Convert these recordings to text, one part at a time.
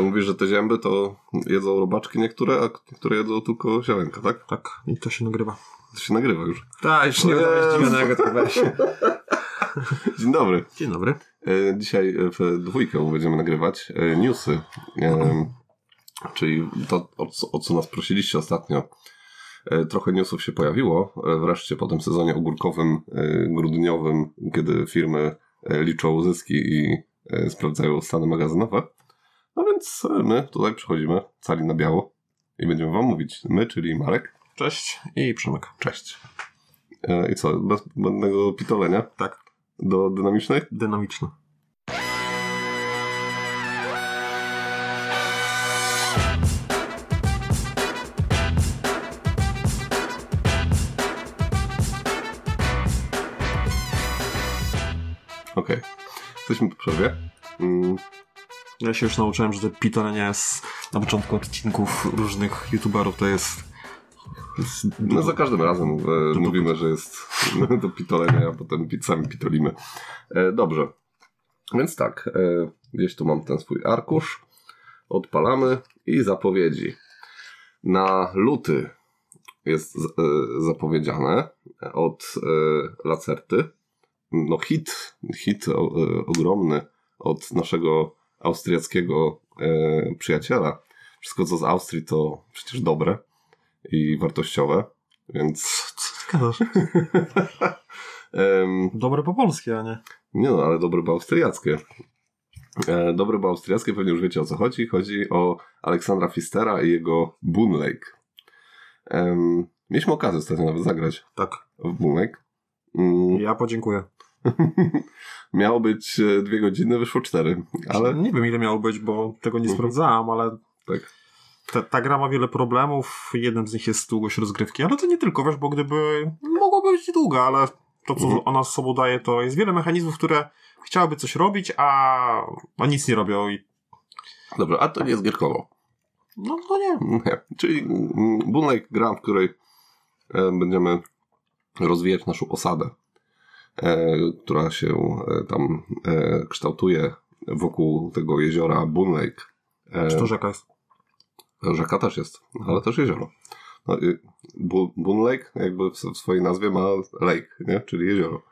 To mówisz, że te zięby to jedzą robaczki niektóre, a niektóre jedzą tylko ziarenka, tak? Tak, i to się nagrywa. To się nagrywa już. Tak, już nie tak weź. Dzień dobry. Dzień dobry. E, Dzisiaj w dwójkę będziemy nagrywać e, newsy, e, czyli to, o co, nas prosiliście ostatnio. Trochę newsów się pojawiło wreszcie po tym sezonie ogórkowym, grudniowym, kiedy firmy liczą zyski i sprawdzają stany magazynowe. Więc my tutaj przychodzimy cali na biało i będziemy wam mówić. My, czyli Marek. Cześć i Przemek. Cześć. E, I co, bez zbędnego pitolenia Tak, do dynamicznych? dynamiczny. Okej. Jesteśmy po przerwie. Mm, Ja się już nauczyłem, że te pitolenia z na początku odcinków różnych youtuberów to jest... jest No za każdym razem e, mówimy, że jest do pitolenia, a potem sami pitolimy. E, dobrze. Więc tak, e, gdzieś tu mam ten swój arkusz. Odpalamy i zapowiedzi. Na luty jest e, zapowiedziane od e, Lacerty. No hit, hit o, e, ogromny od naszego austriackiego e, przyjaciela. Wszystko co z Austrii to przecież dobre i wartościowe, więc Co ty em, Dobre po polskie, a nie? nie no, ale dobre bo austriackie. E, dobre bo austriackie, pewnie już wiecie o co chodzi. Chodzi o Aleksandra Fistera i jego Boon Lake. Em, mieliśmy okazję ostatnio nawet zagrać Tak. w Boon Lake. Mm, Ja podziękuję. miało być e, dwie godziny, wyszło cztery, ale Nie wiem ile miało być, bo tego nie Mhm. sprawdzałem, ale tak. ta, ta gra ma wiele problemów. Jednym z nich jest długość rozgrywki, ale to nie tylko, wiesz, bo gdyby mogłaby być długa, ale to, co Mhm. ona z sobą daje, to jest wiele mechanizmów, które chciałyby coś robić, a, a nic nie robią i Dobrze, a to nie jest gierkowo. no to nie. Nie. Czyli mm, Lake gra, w której e, będziemy rozwijać naszą osadę, która się e, tam e, kształtuje wokół tego jeziora Boon Lake. E, Czy to rzeka jest? Rzeka też jest, ale też jezioro. No, Boon Lake jakby w, swojej nazwie ma lake, nie? czyli jezioro.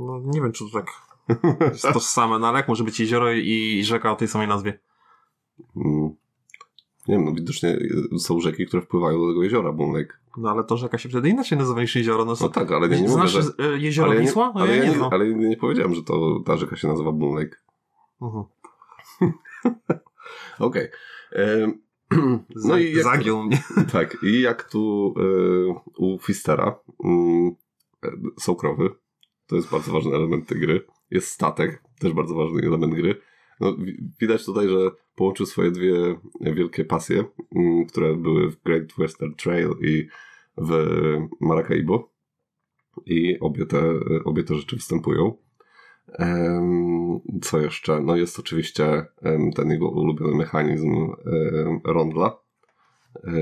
No nie wiem, czy to tak jest tożsame, no ale jak może być jezioro i rzeka o tej samej nazwie? Mm. Nie wiem, no widocznie są rzeki, które wpływają do tego jeziora Boon Lake. No ale to rzeka się wtedy inaczej nazywa niż jezioro. No, No tak, ale nie mówię, Znasz że... e, jezioro ale nie, Wisła? No ale, ja nie nie, ale nie powiedziałem, że to ta rzeka się nazywa Boon Lake. Mhm. Okej. Em, No i jak, Zagiął mnie. tak, i jak tu e, u Fistera e, są krowy, to jest bardzo ważny element tej gry. Jest statek, też bardzo ważny element gry. No, wi- widać tutaj, że połączył swoje dwie wielkie pasje, mm, które były w Great Western Trail i w Maracaibo. I obie te, obie te rzeczy występują. Co jeszcze? No jest oczywiście ten jego ulubiony mechanizm rondla. E,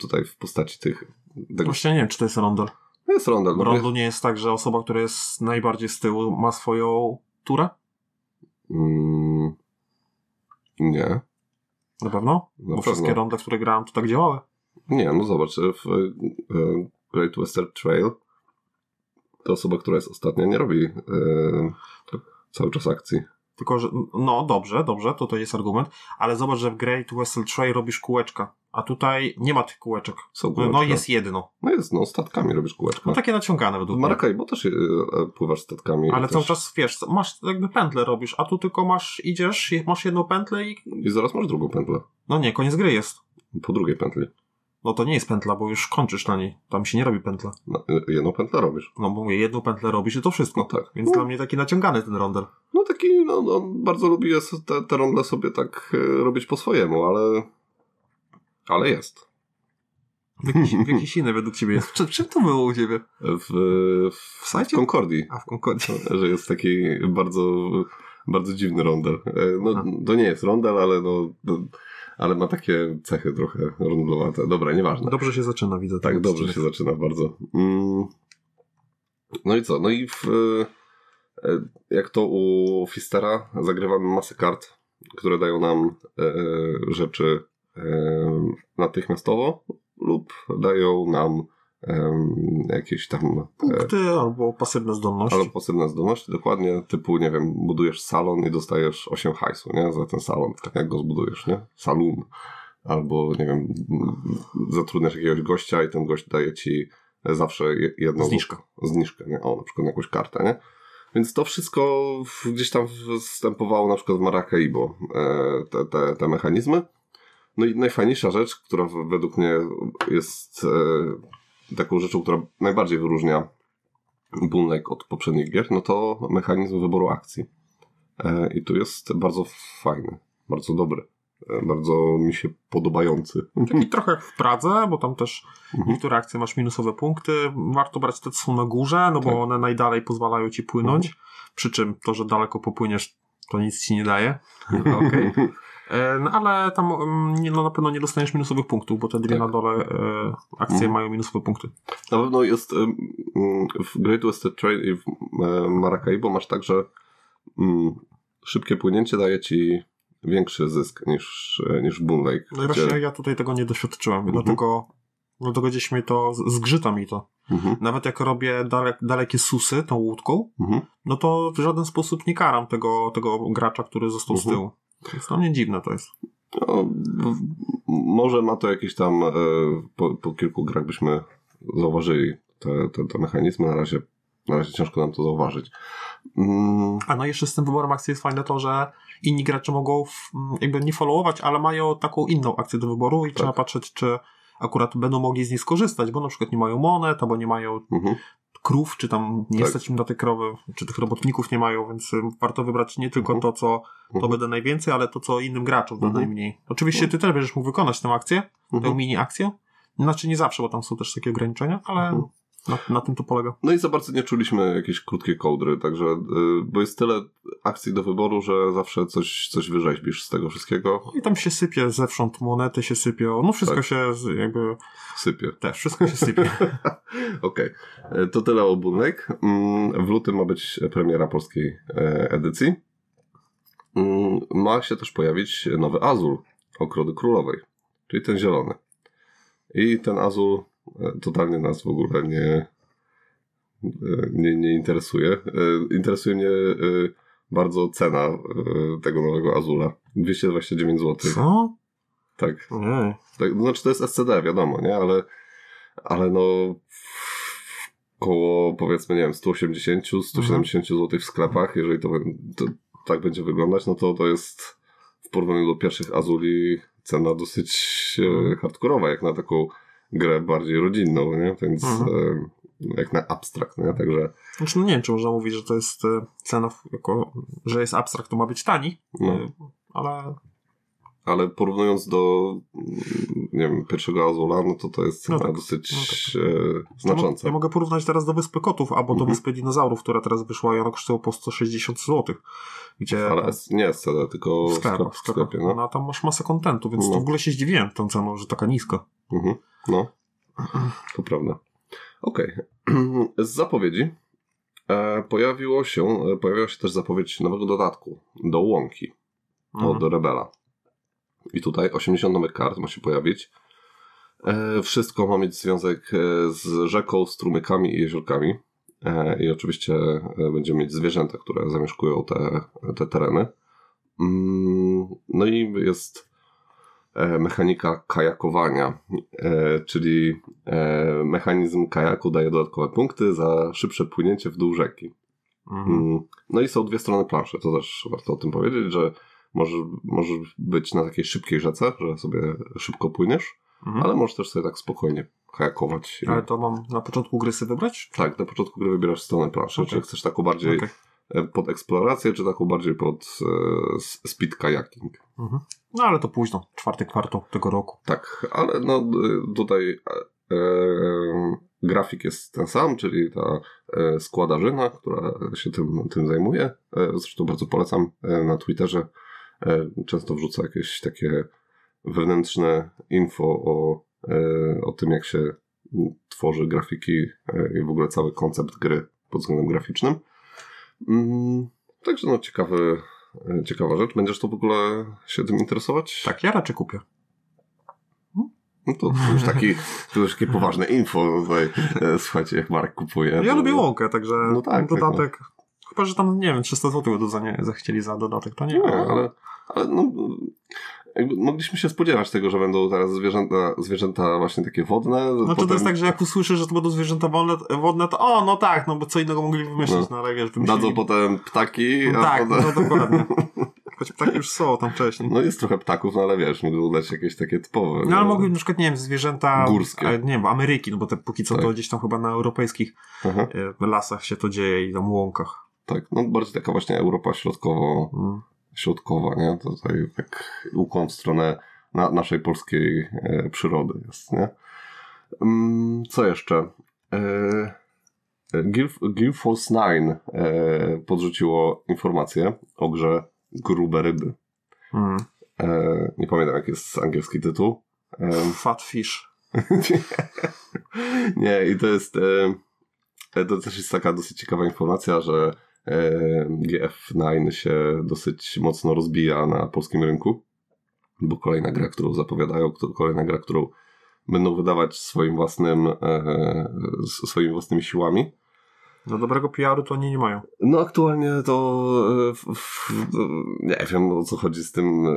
Tutaj w postaci tych. Tego, Właśnie nie wiem, czy to jest rondel. jest rondel. W No, rondu nie jest tak, że osoba, która jest najbardziej z tyłu ma swoją turę? Mm, nie. Na pewno? Na Bo pewno. wszystkie rondy, w które grałem, to tak działały. Nie, no zobacz, w e, Great Western Trail ta osoba, która jest ostatnia, nie robi e, cały czas akcji. Tylko, że no dobrze, dobrze, to to jest argument, ale zobacz, że w Great Western Trail robisz kółeczka, a tutaj nie ma tych kółeczek. Są No, kółeczka. no jest jedno. No jest, no statkami robisz kółeczka. No takie naciągane według mnie. Maracaibo też e, pływasz statkami. Ale też. cały czas, wiesz, masz jakby pętlę robisz, a tu tylko masz, idziesz, masz jedną pętlę i... I zaraz masz drugą pętlę. No nie, koniec gry jest. Po drugiej pętli. No to nie jest pętla, bo już kończysz na niej. Tam się nie robi pętla. No, e, jedną pętlę robisz. No bo mówię, jedną pętlę robisz i to wszystko. No tak. Więc no, dla mnie taki naciągany ten rondel. no taki, no, no bardzo lubi jest te, te rondle sobie tak e, robić po swojemu, ale ale jest. W jakiś, jakiś inny według ciebie jest. Czy, czym to było u ciebie? W, w, W sajcie? w Concordii. A w Concordii. że jest taki bardzo, bardzo dziwny rondel. E, No, Aha. to nie jest rondel, ale no, ale ma takie cechy trochę rondlowate. Dobra, nieważne. Dobrze się zaczyna, widzę. tak, dobrze odcinek. się zaczyna bardzo. Mm. No i co? No i w, e, jak to u Fistera zagrywamy masę kart które dają nam e, rzeczy e, natychmiastowo lub dają nam jakieś tam Punkty albo pasywne zdolności. albo pasywne zdolności, dokładnie typu, nie wiem, budujesz salon i dostajesz 8 hajsu, nie, za ten salon, tak jak go zbudujesz, nie, salon, albo, nie wiem, zatrudniasz jakiegoś gościa i ten gość daje ci zawsze je- jedną Zniżkę. zniżkę, nie, o, na przykład jakąś kartę, nie, więc to wszystko gdzieś tam wstępowało na przykład w Maracaibo, e, te, te, te mechanizmy. No i najfajniejsza rzecz, która według mnie jest e, taką rzeczą, która najbardziej wyróżnia Boonlake od poprzednich gier, no to mechanizm wyboru akcji. E, I tu jest bardzo fajny, bardzo dobry, e, bardzo mi się podobający. Taki trochę jak w Pradze, bo tam też Mhm. niektóre akcje masz minusowe punkty. Warto brać te, co są na górze, no bo Tak. one najdalej pozwalają ci płynąć. Przy czym to, że daleko popłyniesz, to nic ci nie daje. Okej. E, No ale tam mm, no, na pewno nie dostaniesz minusowych punktów, bo te dwie Tak. na dole e, akcje Mhm. mają minusowe punkty. Na pewno jest mm, w Great Western Trail i w e, Maracaibo masz tak, że mm, szybkie płynięcie daje ci większy zysk niż, e, niż w Boonlake. No i właśnie ja tutaj tego nie doświadczyłem, Mhm. dlatego, dlatego gdzieś mnie to, zgrzyta mi to. Mhm, Nawet jak robię dalek, dalekie susy tą łódką, mhm. no to w żaden sposób nie karam tego, tego gracza, który został z Mhm. tyłu. Więc dla mnie dziwne to jest. No, może ma to jakieś tam, e, po, po kilku grach byśmy zauważyli te, te, te mechanizmy, na razie, na razie ciężko nam to zauważyć. Mm, A no jeszcze z tym wyborem akcji jest fajne to, że inni gracze mogą w, m, jakby nie followować, ale mają taką inną akcję do wyboru i trzeba patrzeć, czy akurat będą mogli z niej skorzystać, bo na przykład nie mają monet, albo nie mają mhm. Krów, czy tam nie Tak. stać im na te krowy, czy tych robotników nie mają, więc y, warto wybrać nie tylko Mhm. to, co to Mhm. będę najwięcej, ale to, co innym graczom da Mhm. najmniej. Oczywiście ty też będziesz mógł wykonać tę akcję, tę mini akcję. Znaczy nie zawsze, bo tam są też takie ograniczenia, ale. Na, na tym to polega. No i za bardzo nie czuliśmy jakiejś krótkiej kołdry, także, y, bo jest tyle akcji do wyboru, że zawsze coś, coś wyrzeźbisz z tego wszystkiego. I tam się sypie zewsząd, monety się sypią, no wszystko Tak. się jakby, Sypie. też, wszystko się sypie. Okej, E, to tyle o Boonlake. Mm, W lutym ma być premiera polskiej e, edycji. Mm, Ma się też pojawić nowy Azul Ogrody Królowej, czyli ten zielony. I ten Azul totalnie nas w ogóle nie, e, nie, nie interesuje. E, Interesuje mnie e, bardzo cena e, tego nowego Azula. 229 zł. Co? Tak. Nie. Tak, to znaczy to jest SCD, wiadomo, nie? Ale, ale no koło powiedzmy, nie wiem, 180, 170 zł w sklepach, jeżeli to, to tak będzie wyglądać, no to to jest w porównaniu do pierwszych Azuli cena dosyć e, hardkorowa, jak na taką grę bardziej rodzinną, nie? Więc Mhm. e, jak na abstrakt, nie? Także Znaczy, no nie wiem, czy można mówić, że to jest e, cena, jako, że jest abstrakt, to ma być tani, No. e, ale ale porównując do mm, nie wiem, pierwszego Azula, no to to jest cena No tak, dosyć no e, Ja, mo- znacząca. ja mogę porównać teraz do Wyspy Kotów, albo do Mhm. Wyspy Dinozaurów, która teraz wyszła i ona kosztuje po 160 zł. Gdzie Ale nie SCD, tylko w sklep, w sklepie, no. No, a tam masz masę kontentu, więc No. to w ogóle się zdziwiłem tą ceną, że taka niska. Mhm. No, to prawda. Okej. Z zapowiedzi e, pojawiło się, e, pojawiła się też zapowiedź nowego dodatku do Łąki Mhm. od Rebela. I tutaj 80 nowych kart ma się pojawić. E, wszystko ma mieć związek e, z rzeką, strumykami i jeziorkami. E, I oczywiście będziemy mieć zwierzęta, które zamieszkują te, te tereny. Mm, No i jest mechanika kajakowania, czyli mechanizm kajaku daje dodatkowe punkty za szybsze płynięcie w dół rzeki. Mhm. Mm, No i są dwie strony planszy, to też warto o tym powiedzieć, że możesz, możesz być na takiej szybkiej rzece, że sobie szybko płyniesz, Mhm. ale możesz też sobie tak spokojnie kajakować. Ale to mam na początku gry sobie wybrać? Tak, na początku gry wybierasz stronę planszy, Okej. czy chcesz taką bardziej Okej. e, pod eksplorację, czy taką bardziej pod e, speed kajaking. Mhm. No ale to późno, czwarty kwartał tego roku. Tak, ale no y, tutaj e, e, grafik jest ten sam, czyli ta e, składarzyna, która się tym, tym zajmuje. E, zresztą bardzo polecam e, na Twitterze. E, często wrzuca jakieś takie wewnętrzne info o, e, o tym, jak się tworzy grafiki e, i w ogóle cały koncept gry pod względem graficznym. Mm, także no ciekawy, ciekawa rzecz. Będziesz to w ogóle się tym interesować? Tak, ja raczej kupię. No to, to już taki, to już takie poważne info tutaj. Słuchajcie, jak Marek kupuje. Ja to... lubię łąkę, także No tak, tak, dodatek. Chyba, że tam, nie wiem, 300 zł za nie zachcieli za dodatek, to nie. Nie, ale, ale no, mogliśmy się spodziewać tego, że będą teraz zwierzęta, zwierzęta właśnie takie wodne. No to to jest tak, że jak usłyszysz, że to będą zwierzęta wodne, wodne to o, no tak, no bo co innego mogli wymyślić, no, no ale wiesz, wymyślili... Dadzą potem ptaki. No tak, potem... no dokładnie. Choć ptaki już są tam wcześniej. No jest trochę ptaków, no ale wiesz, mogą dać jakieś takie typowe. No ale mogli na przykład, nie wiem, zwierzęta... Górskie. Nie wiem, Ameryki, no bo te póki co Tak. to gdzieś tam chyba na europejskich Aha, e, lasach się to dzieje i tam łąkach. Tak, no bardziej taka właśnie Europa środkowo, Mm. środkowa, nie? To tutaj tak ukłon w stronę na, naszej polskiej e, przyrody jest, nie? Mm, co jeszcze? E, Guild, Force 9 e, podrzuciło informację o grze Grube Ryby. Mm. E, nie pamiętam, jaki jest angielski tytuł. E, Fat fish. nie, i to jest. E, to też jest taka dosyć ciekawa informacja, że e, GF9 się dosyć mocno rozbija na polskim rynku. Bo kolejna gra, którą zapowiadają, kolejna gra, którą będą wydawać swoim własnym, e, swoimi własnymi siłami. No dobrego PR-u to oni nie mają. No aktualnie to e, nie wiem o co chodzi z tym, e,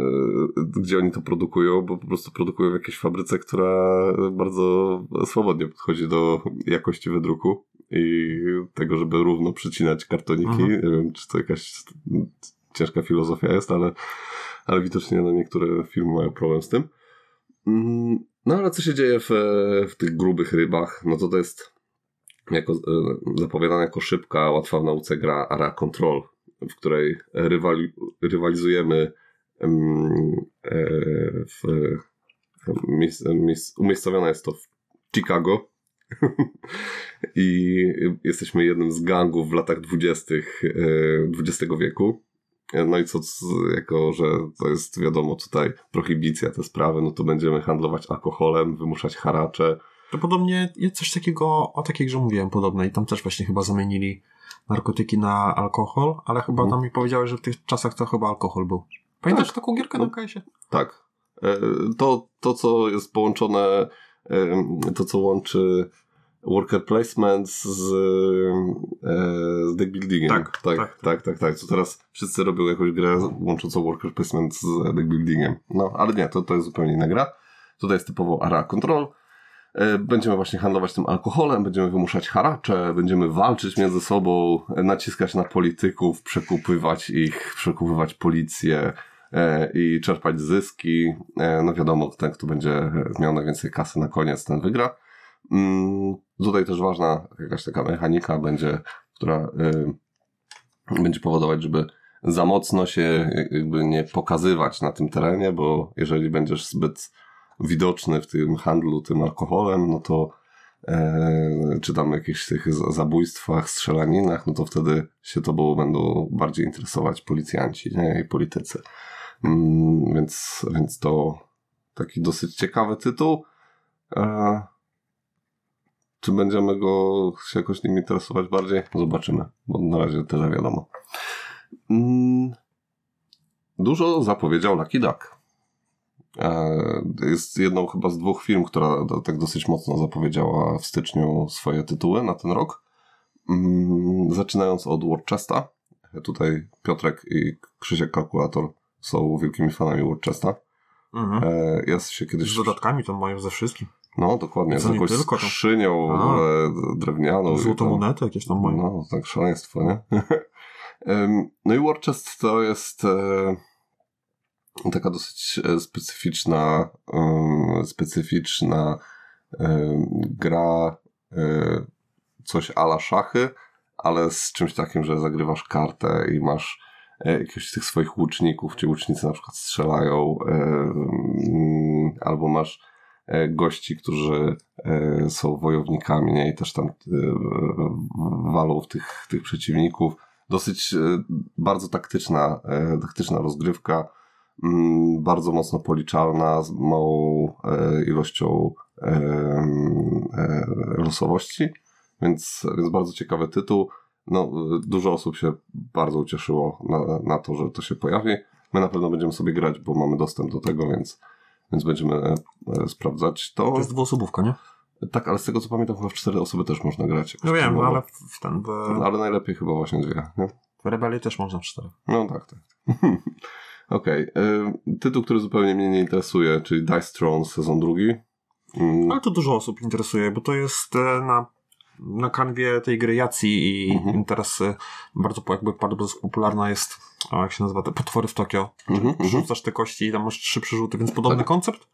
gdzie oni to produkują, bo po prostu produkują w jakiejś fabryce, która bardzo swobodnie podchodzi do jakości wydruku i tego, żeby równo przycinać kartoniki. Mhm. Nie wiem, czy to jakaś ciężka filozofia jest, ale, ale widocznie no, niektóre firmy mają problem z tym. Mm, No ale co się dzieje w, w tych grubych rybach? No to to jest jako, e, zapowiadana jako szybka, łatwa w nauce gra Ara Control, w której rywali, rywalizujemy em, e, w, miejsc, umiejscowiona jest to w Chicago i jesteśmy jednym z gangów w latach dwudziestych e, XX wieku. No i co, jako że to jest wiadomo tutaj prohibicja, te sprawy, no to będziemy handlować alkoholem, wymuszać haracze, To podobnie jest coś takiego, o takiej grze mówiłem podobne i tam też właśnie chyba zamienili narkotyki na alkohol, ale chyba Mhm. tam mi powiedziałeś, że w tych czasach to chyba alkohol był. Pamiętasz Tak. taką gierkę No. na KS-ie? Tak. E, To, to, co jest połączone, e, to, co łączy worker placement z, e, deck buildingiem. Tak, tak, tak. tak, tak, tak. Co teraz wszyscy robią jakąś grę łączącą worker placement z deck buildingiem. No, ale nie, to, to jest zupełnie inna gra. Tutaj jest typowo area control. E, Będziemy właśnie handlować tym alkoholem, będziemy wymuszać haracze, będziemy walczyć między sobą, e, naciskać na polityków, przekupywać ich, przekupywać policję i czerpać zyski. E, No wiadomo, ten, kto będzie miał najwięcej kasy na koniec, ten wygra. Mm, Tutaj też ważna jakaś taka mechanika będzie, która y, będzie powodować, żeby za mocno się jakby nie pokazywać na tym terenie, bo jeżeli będziesz zbyt widoczny w tym handlu tym alkoholem, no to e, czy tam jakichś tych za- zabójstwach, strzelaninach, no to wtedy się tobą będą bardziej interesować policjanci nie? i politycy. Mm, więc, więc to taki dosyć ciekawy tytuł. E, czy będziemy go się jakoś nim interesować bardziej? Zobaczymy, bo na razie tyle wiadomo. Mm, Dużo zapowiedział Lucky Duck. E, Jest jedną chyba z dwóch firm, która tak dosyć mocno zapowiedziała w styczniu swoje tytuły na ten rok. Mm, Zaczynając od Worcesta. Tutaj Piotrek i Krzysiek Kalkulator są wielkimi fanami Worcesta. Mhm. E, Ja się Z kiedyś... dodatkami tam mają ze wszystkim. No, dokładnie. Z jakąś tylko, to- skrzynią w A. ogóle drewnianą. tam- monety jakieś tam mają. No, tak szaleństwo, nie? No i Warchest to jest e, taka dosyć e, specyficzna specyficzna gra e, coś ala szachy, ale z czymś takim, że zagrywasz kartę i masz e, jakiegoś tych swoich łuczników, ci łucznicy na przykład strzelają, e, mm, albo masz e, gości, którzy są wojownikami nie? i też tam walą w tych, tych przeciwników. Dosyć bardzo taktyczna, taktyczna rozgrywka, mm, bardzo mocno policzalna, z małą ilością losowości, więc, więc bardzo ciekawy tytuł. No, dużo osób się bardzo ucieszyło na, na to, że to się pojawi. My na pewno będziemy sobie grać, bo mamy dostęp do tego, więc, więc będziemy e, e, sprawdzać to. To jest dwuosobówka, nie? Tak, ale z tego co pamiętam, chyba w cztery osoby też można grać. No wiem, ale w ten, w, Ale najlepiej chyba właśnie dwie. Nie? w Rebelii też można w cztery. No tak, tak. Okej. y, Tytuł, który zupełnie mnie nie interesuje, czyli Dice Throne sezon drugi. Mm, Ale to dużo osób interesuje, bo to jest e, na, na kanwie tej gry Jacji i Mhm. interesy bardzo jakby bardzo popularna jest, jak się nazywa, te potwory w Tokio. Mhm, mhm. Rzucasz te kości i tam masz trzy przerzuty, więc podobny Tak. koncept.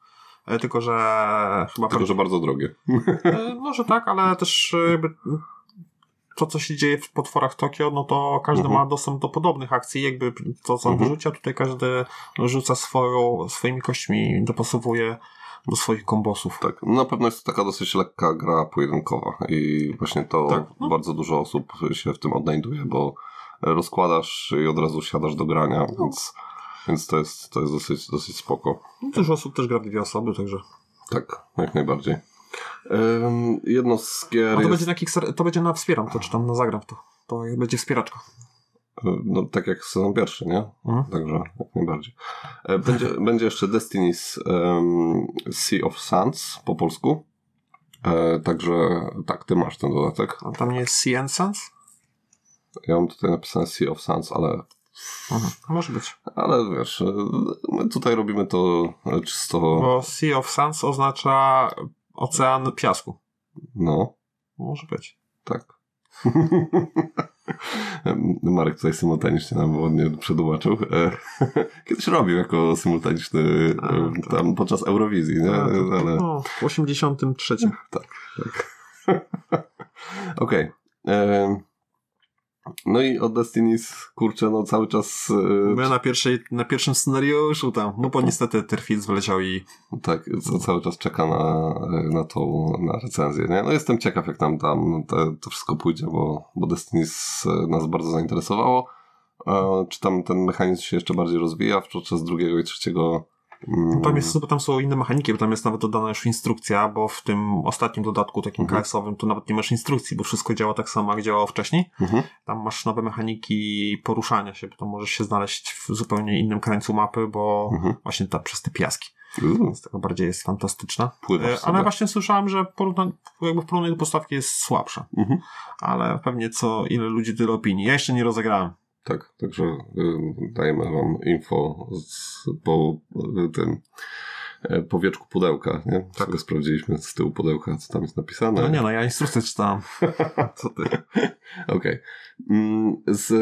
E, Tylko, że chyba Tylko, że bardzo drogie. E, Może tak, ale też e, jakby to, co się dzieje w potworach Tokio, no to każdy Mhm. ma dostęp do podobnych akcji, jakby to, co Mhm. wyrzucia, tutaj każdy rzuca swoją, swoimi kośćmi, dopasowuje do swoich kombosów. Tak, no na pewno jest to taka dosyć lekka gra pojedynkowa i właśnie to Tak, no. bardzo dużo osób się w tym odnajduje, bo rozkładasz i od razu siadasz do grania, No. więc, więc to jest, to jest dosyć, dosyć spoko. Dużo osób też gra w dwie osoby, także. Tak, jak najbardziej. Ym, jedno z gier A to jest, będzie na to będzie na wspieram to, czy tam na zagram to. To będzie wspieraczka. No tak jak sezon pierwszy, nie? Mhm. Także jak najbardziej. E, Będzie, będzie jeszcze Destiny's um, Sea of Sands po polsku. E, także tak, ty masz ten dodatek. A tam nie jest Sea and Sans? Ja mam tutaj napisane Sea of Sands, ale, Mhm. Może być. ale wiesz, e, my tutaj robimy to e, czysto, Bo Sea of Sans oznacza ocean piasku. no, Może być. tak. Marek tutaj symultanicznie nam ładnie przedłumaczył. E, Kiedyś robił jako symultaniczny A, e, tak. tam podczas Eurowizji, nie? A, to- Ale... No, w 83. Tak, tak. Okej. Em, No i od Destiny's, kurczę, no cały czas... e, Byłem na, pierwszej, na pierwszym scenariuszu tam, no bo niestety Terfit wyleciał i Tak, co, cały czas czeka na, na tą na recenzję. Nie? No jestem ciekaw, jak tam te, to wszystko pójdzie, bo, bo Destiny's e, nas bardzo zainteresowało. E, czy tam ten mechanizm się jeszcze bardziej rozwija podczas drugiego i trzeciego? Mm, tam, jest, bo tam są inne mechaniki, bo tam jest nawet dodana już instrukcja, bo w tym ostatnim dodatku takim Mhm. KS-owym to nawet nie masz instrukcji, bo wszystko działa tak samo, jak działało wcześniej. Mhm. Tam masz nowe mechaniki poruszania się, bo tam możesz się znaleźć w zupełnie innym krańcu mapy, bo Mhm. właśnie ta, przez te piaski. Więc tego bardziej jest fantastyczna. Pływasz E, sobie. Ale właśnie słyszałem, że porówna, jakby w porównaniu do postawki jest słabsza. Mhm. Ale pewnie co, ile ludzi tyle opinii. Ja jeszcze nie rozegrałem. Tak, także y, dajemy wam info z, po y, tym e, powieczku pudełka, nie? Tak. Sobie sprawdziliśmy z tyłu pudełka, co tam jest napisane. No nie no, ja instrukcję czytałem. Co ty? Okej. Mm, Z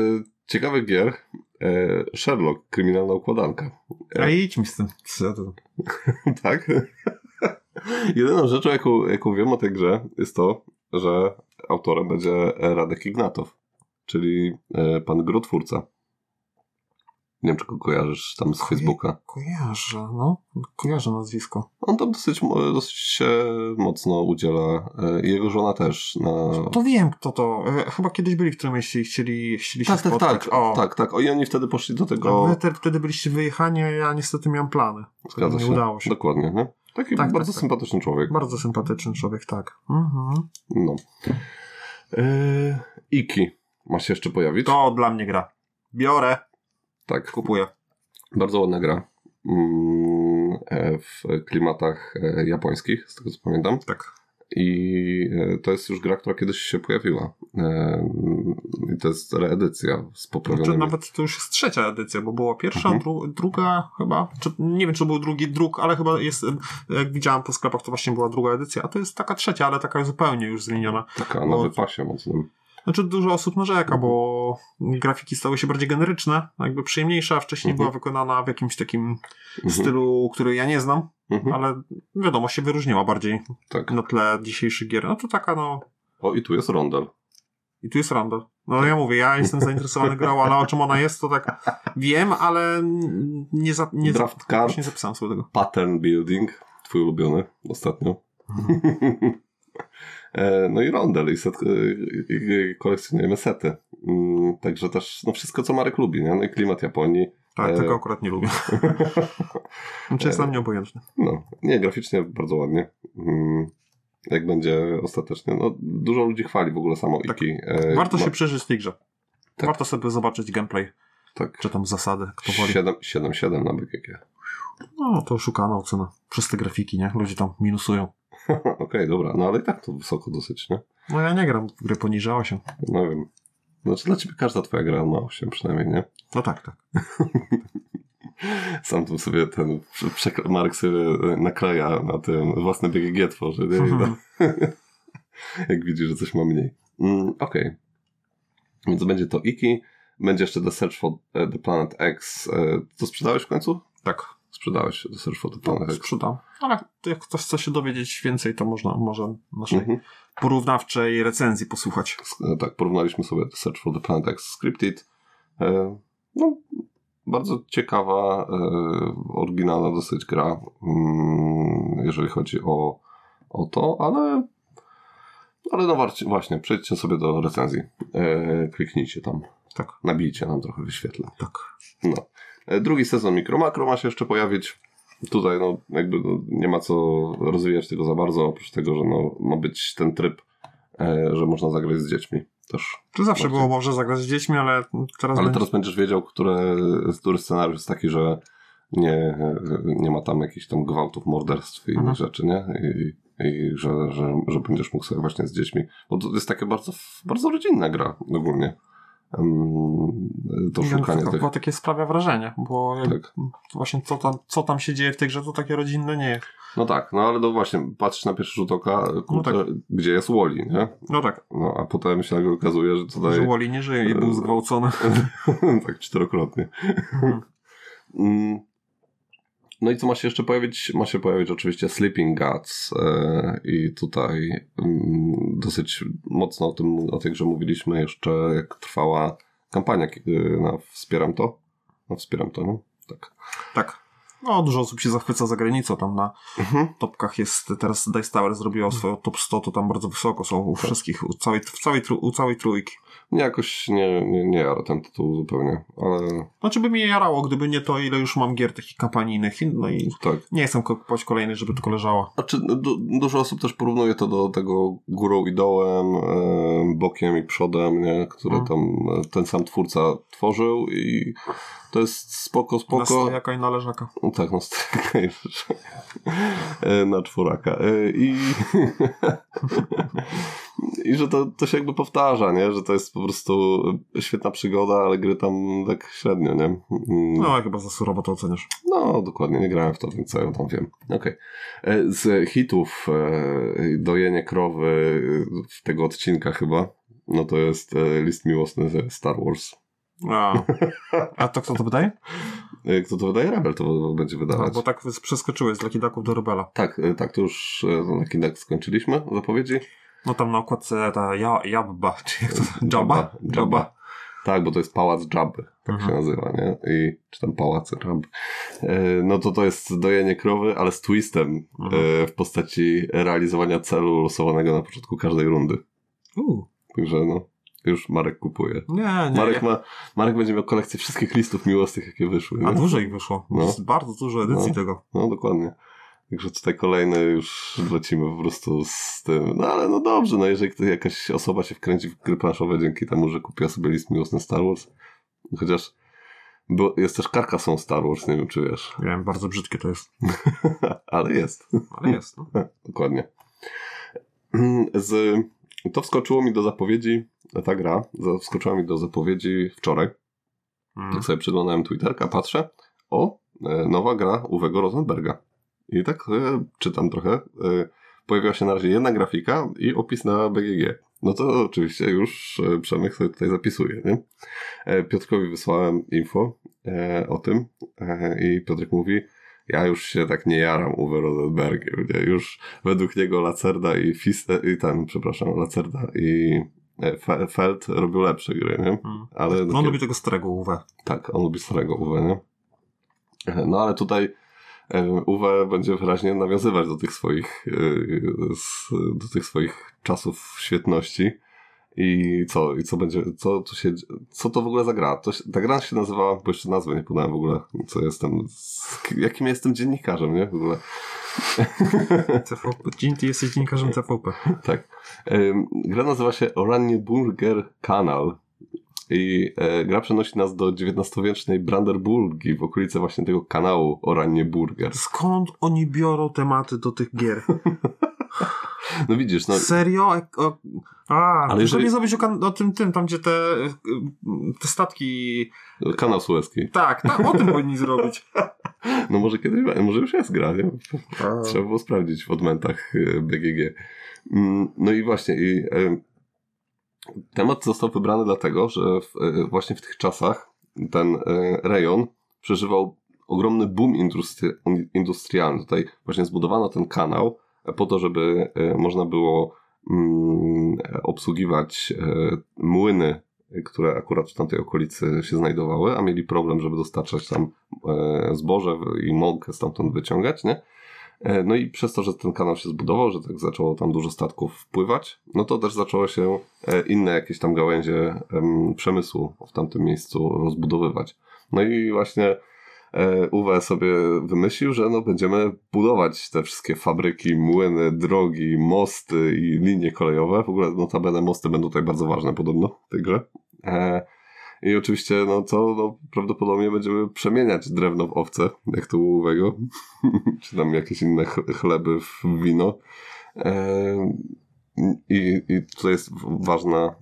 ciekawych gier e, Sherlock, kryminalna układanka. A idź mi z tym. Tak? Jedyną rzeczą, jaką, jaką wiem o tej grze, jest to, że autorem będzie Radek Ignatow, czyli e, pan grotwórca. Nie wiem, czy go kojarzysz tam z Facebooka. Kojarzę, no. Kojarzę nazwisko. On tam dosyć, dosyć się mocno udziela. e, i Jego żona też. Na... To wiem, kto to. E, Chyba kiedyś byli w którym mieście i chcieli, chcieli Tak, się tak, spotkać. tak, O, tak, tak. O, I oni wtedy poszli do tego. Wy te, wtedy byliście wyjechani, a ja niestety miałem plany. Zgadza nie się. udało się. Dokładnie, nie? Taki Tak, bardzo tak, tak. sympatyczny człowiek. Bardzo sympatyczny człowiek, tak. Mhm. No. Iki ma się jeszcze pojawić. To dla mnie gra. Biorę, Tak, kupuję. bardzo ładna gra. Mm, e, w klimatach e, japońskich, z tego co pamiętam. Tak. I e, to jest już gra, która kiedyś się pojawiła. E, I to jest reedycja z Znaczy, poprawionymi. nawet to już jest trzecia edycja, bo była pierwsza, Mhm. dru, druga chyba, czy, nie wiem czy był drugi druk, ale chyba jest, jak widziałem po sklepach, to właśnie była druga edycja, a to jest taka trzecia, ale taka zupełnie już zmieniona. Taka na bo- wypasie mocnym. Znaczy dużo osób narzeka, Mhm. bo grafiki stały się bardziej generyczne, jakby przyjemniejsza, wcześniej Mhm. była wykonana w jakimś takim Mhm. stylu, który ja nie znam, Mhm. ale wiadomo, się wyróżniła bardziej Tak. na tle dzisiejszych gier. No to taka no, O, i tu jest rondel. i tu jest Randall. No ja mówię, ja jestem zainteresowany grą, ale o czym ona jest, to tak wiem, ale nie, za, nie, za, Draft card. właśnie zapisałem sobie tego. Pattern building, twój ulubiony ostatnio. E, No i rondel i, set, i- i kolekcjonujemy sety. Mm, Także też no wszystko, co Marek lubi, nie? No i klimat Japonii. Tak, E. tego akurat nie lubię. Znaczy jest E. dla mnie obojętny. No, nie, graficznie bardzo ładnie. Mm, jak będzie ostatecznie. No, dużo ludzi chwali w ogóle samo Tak. Iki. E, Warto się przyjrzeć tej grze. Tak. Warto sobie zobaczyć gameplay, Tak. czy tam zasady, kto woli. 7-7 na BGG. No, to szukana ocena. Przez te grafiki, nie? Ludzie tam minusują. Okej, dobra, no ale i tak to wysoko dosyć, nie? No ja nie gram w gry poniżej 8. No wiem. Znaczy dla ciebie każda twoja gra ma 8 przynajmniej, nie? No tak, tak. Sam tu sobie ten Mark sobie e, nakleja na tym, własne BGG tworzy, nie? Mhm. jak widzi, że coś ma mniej. Mm, Okej. Więc będzie to Iki, będzie jeszcze The Search for e, the Planet X. E, To sprzedałeś w końcu? Tak. Sprzedałeś The Search for the Planet No, sprzedam. Ale jak ktoś chce się dowiedzieć więcej, to można może naszej Mhm. porównawczej recenzji posłuchać. E, Tak, porównaliśmy sobie Search for the Planet X Scripted. E, No, bardzo ciekawa, e, oryginalna dosyć gra, mm, jeżeli chodzi o, o to, ale ale no właśnie, przejdźcie sobie do recenzji. Kliknijcie tam. Tak. Nabijcie nam trochę wyświetleń. Tak. No. E, Drugi sezon Mikro Makro ma się jeszcze pojawić. Tutaj no, jakby no, nie ma co rozwijać tego za bardzo, oprócz tego, że no, ma być ten tryb, e, że można zagrać z dziećmi też. To zawsze Bardziej. było może zagrać z dziećmi, ale teraz Ale będzie... teraz będziesz wiedział, które, który scenariusz jest taki, że nie, nie ma tam jakichś tam gwałtów, morderstw i innych Mhm. rzeczy, nie? I, i że, że, że będziesz mógł sobie właśnie z dziećmi. Bo to jest taka bardzo, bardzo rodzinna gra ogólnie. To Nie, szukanie to tych. chyba takie sprawia wrażenie, bo Tak. właśnie co tam, co tam się dzieje w tej grze, to takie rodzinne nie jest. No tak, no ale no właśnie, patrzysz na pierwszy rzut oka, kurczę, tak. gdzie jest Wally, nie? No tak, No a potem się nagle okazuje, że tutaj... że Wally nie żyje i był zgwałcony. tak czterokrotnie. Mhm. No i co ma się jeszcze pojawić? Ma się pojawić oczywiście Sleeping Gods e, i tutaj mm, dosyć mocno o tym, o tej grze mówiliśmy jeszcze jak trwała kampania na Wspieram to. No Wspieram to, no? Tak. Tak. No, dużo osób się zachwyca za granicą. Tam na Mhm. topkach jest, teraz Dice Tower zrobiło swoją top 100, to tam bardzo wysoko są u Tak. wszystkich, u całej, w całej, u całej trójki. Nie, jakoś nie, nie, nie jara ten tytuł zupełnie, ale Znaczy by mnie jarało, gdyby nie to, ile już mam gier takich kampanijnych. No i tak. nie chcę kupować kolejnej, żeby tylko leżała. Znaczy, du dużo osób też porównuje to do tego górą i dołem, e, bokiem i przodem, nie? które Mm. tam e, ten sam twórca tworzył i to jest spoko, Na spoko. stojaka i na leżaka. No tak, no stojaka już. E, na czworaka. E, I, I że to, to się jakby powtarza, nie? Że to jest po prostu świetna przygoda, ale gry tam tak średnio, nie? Mm. No, chyba za surowo to oceniasz. No, dokładnie, nie grałem w to, więc co ja tam wiem. Okej. E, Z hitów e, dojenie krowy e, w tego odcinka chyba, no to jest e, list miłosny ze Star Wars. A, a to kto to wydaje? E, Kto to wydaje? Rebel to będzie wydawać. Bo tak przeskoczyłeś z Lucky Ducków do Rebela. Tak, tak, to już e, na kinach skończyliśmy zapowiedzi. No tam na okładce ta ja, Jabba, czy jak to Jabba? Jabba. Tak, bo to jest pałac Jabby, tak Mhm. się nazywa, nie? I, czy tam pałac Jabby. E, No to to jest dojenie krowy, ale z twistem Mhm. e, w postaci realizowania celu losowanego na początku każdej rundy. Uuu, Także no, już Marek kupuje. nie, nie. Marek, ma, Marek będzie miał kolekcję wszystkich listów miłosnych, jakie wyszły. A Nie? dużo ich wyszło. No. Jest bardzo dużo edycji No. tego. No dokładnie. Także tutaj kolejny już lecimy po prostu z tym. No ale no dobrze, no jeżeli ktoś, jakaś osoba się wkręci w gry planszowe dzięki temu, że kupiła sobie list miłosny Star Wars, chociaż bo jest też Carcassonne Star Wars, nie wiem czy wiesz, Wiem, bardzo brzydkie to jest. ale jest. Ale jest, no. Dokładnie. Z, to wskoczyło mi do zapowiedzi, ta gra wskoczyła mi do zapowiedzi wczoraj. Mm. Tak sobie przeglądałem Twitterka, patrzę, o, e, nowa gra Uwego Rosenberga. I tak e, czytam trochę. E, pojawiła się na razie jedna grafika i opis na BGG. No to oczywiście już e, Przemek sobie tutaj zapisuje, nie? Piotrkowi wysłałem info o tym i Piotrek mówi, ja już się tak nie jaram Uwe Rosenbergiem, nie? Już według niego Lacerda i Fis, e, i ten, przepraszam, Lacerda i Fe- Feld robią lepsze gry, nie? Mm. Ale No on lubi tego starego UW. tak, on lubi starego Uwe, nie? No ale tutaj Uwe będzie wyraźnie nawiązywać do tych swoich e, do tych swoich czasów świetności. I co, i co będzie, co tu się, co to w ogóle za gra? To, się- ta gra się nazywała, bo jeszcze nazwę nie podałem w ogóle, co jestem, z, jakim jestem dziennikarzem, nie? W ogóle. TVP. Dzień, ty jesteś dziennikarzem TVP. tak. Gra nazywa się Oranje Burger Kanal. I e, gra przenosi nas do XIX-wiecznej Brandenburgii, w okolice właśnie tego kanału Oranje Burger. Skąd oni biorą tematy do tych gier? No widzisz, no. Serio? O, a, ale jeżeli... nie zrobić o, o, tym, tym, tam gdzie te, te statki... Kanał Suezki. Tak, tak, o tym powinni zrobić. No może kiedyś, może już jest gra, nie? Trzeba było sprawdzić w odmentach e, BGG. Mm, no i właśnie, i, temat został wybrany dlatego, że w, e, właśnie w tych czasach ten rejon przeżywał ogromny boom industrialny. Tutaj właśnie zbudowano ten kanał, po to, żeby e, można było mm, obsługiwać e, młyny, które akurat w tamtej okolicy się znajdowały, a mieli problem, żeby dostarczać tam e, zboże i mąkę stamtąd wyciągać, nie? No i przez to, że ten kanał się zbudował, że tak zaczęło tam dużo statków wpływać, no to też zaczęło się inne jakieś tam gałęzie przemysłu w tamtym miejscu rozbudowywać. No i właśnie E, Uwe sobie wymyślił, że no będziemy budować te wszystkie fabryki, młyny, drogi, mosty i linie kolejowe. W ogóle notabene mosty będą tutaj bardzo ważne podobno w tej grze. I oczywiście, no co, no prawdopodobnie będziemy przemieniać drewno w owce, jak to u Uwego, czy tam jakieś inne chleby w wino. E, I, i to jest ważna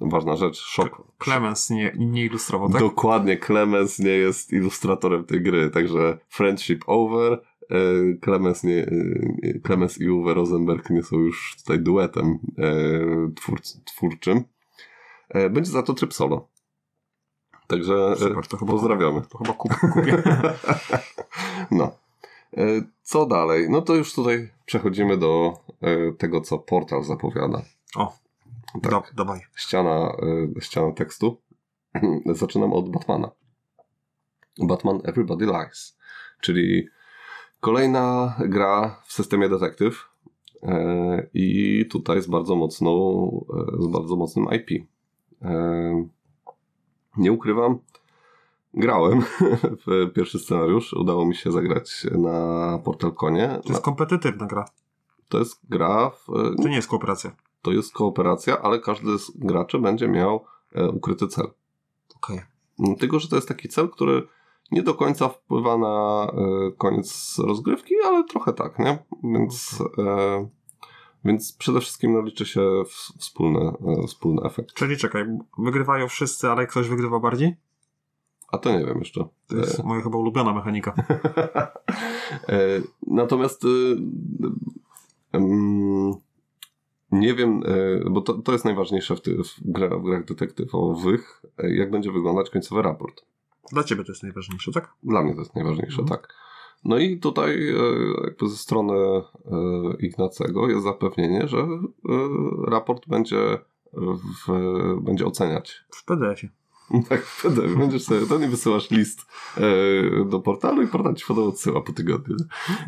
ważna rzecz, shop. Clemens nie, nie ilustrował, tak? Dokładnie, Clemens nie jest ilustratorem tej gry, także friendship over, Clemens, nie, e, Clemens i Uwe Rosenberg nie są już tutaj duetem e, twórczym. Będzie za to tryb solo. Także Super, to chyba pozdrawiamy. To chyba kupię. no. Co dalej? No to już tutaj przechodzimy do tego, co portal zapowiada. O, tak. dawaj. Ściana, ściana tekstu. Zaczynam od Batmana. Batman Everybody Lies. Czyli kolejna gra w systemie detektyw i tutaj z bardzo mocną, z bardzo mocnym IP. Nie ukrywam, grałem w pierwszy scenariusz. Udało mi się zagrać na Portalkonie. To jest kompetytywna gra. To jest gra. W... To nie jest kooperacja to jest kooperacja, ale każdy z graczy będzie miał e, ukryty cel. Okay. Mm, tylko, że to jest taki cel, który nie do końca wpływa na e, koniec rozgrywki, ale trochę tak, nie? Więc, e, więc przede wszystkim no, liczy się wspólny, e, wspólny efekt. Czyli czekaj, wygrywają wszyscy, ale ktoś wygrywa bardziej? A to nie wiem jeszcze. To jest e... moja chyba ulubiona mechanika. E, natomiast nie wiem, bo to, to jest najważniejsze w, ty, w, gra, w grach detektywowych, jak będzie wyglądać końcowy raport. Dla ciebie to jest najważniejsze, tak? Dla mnie to jest najważniejsze, mhm. tak. No i tutaj e, jakby ze strony Ignacego jest zapewnienie, że raport będzie, w, będzie oceniać. W PDF-ie. Tak, w PDF. Będziesz sobie, to nie wysyłasz list do portalu i portal ci potem odsyła po tygodniu.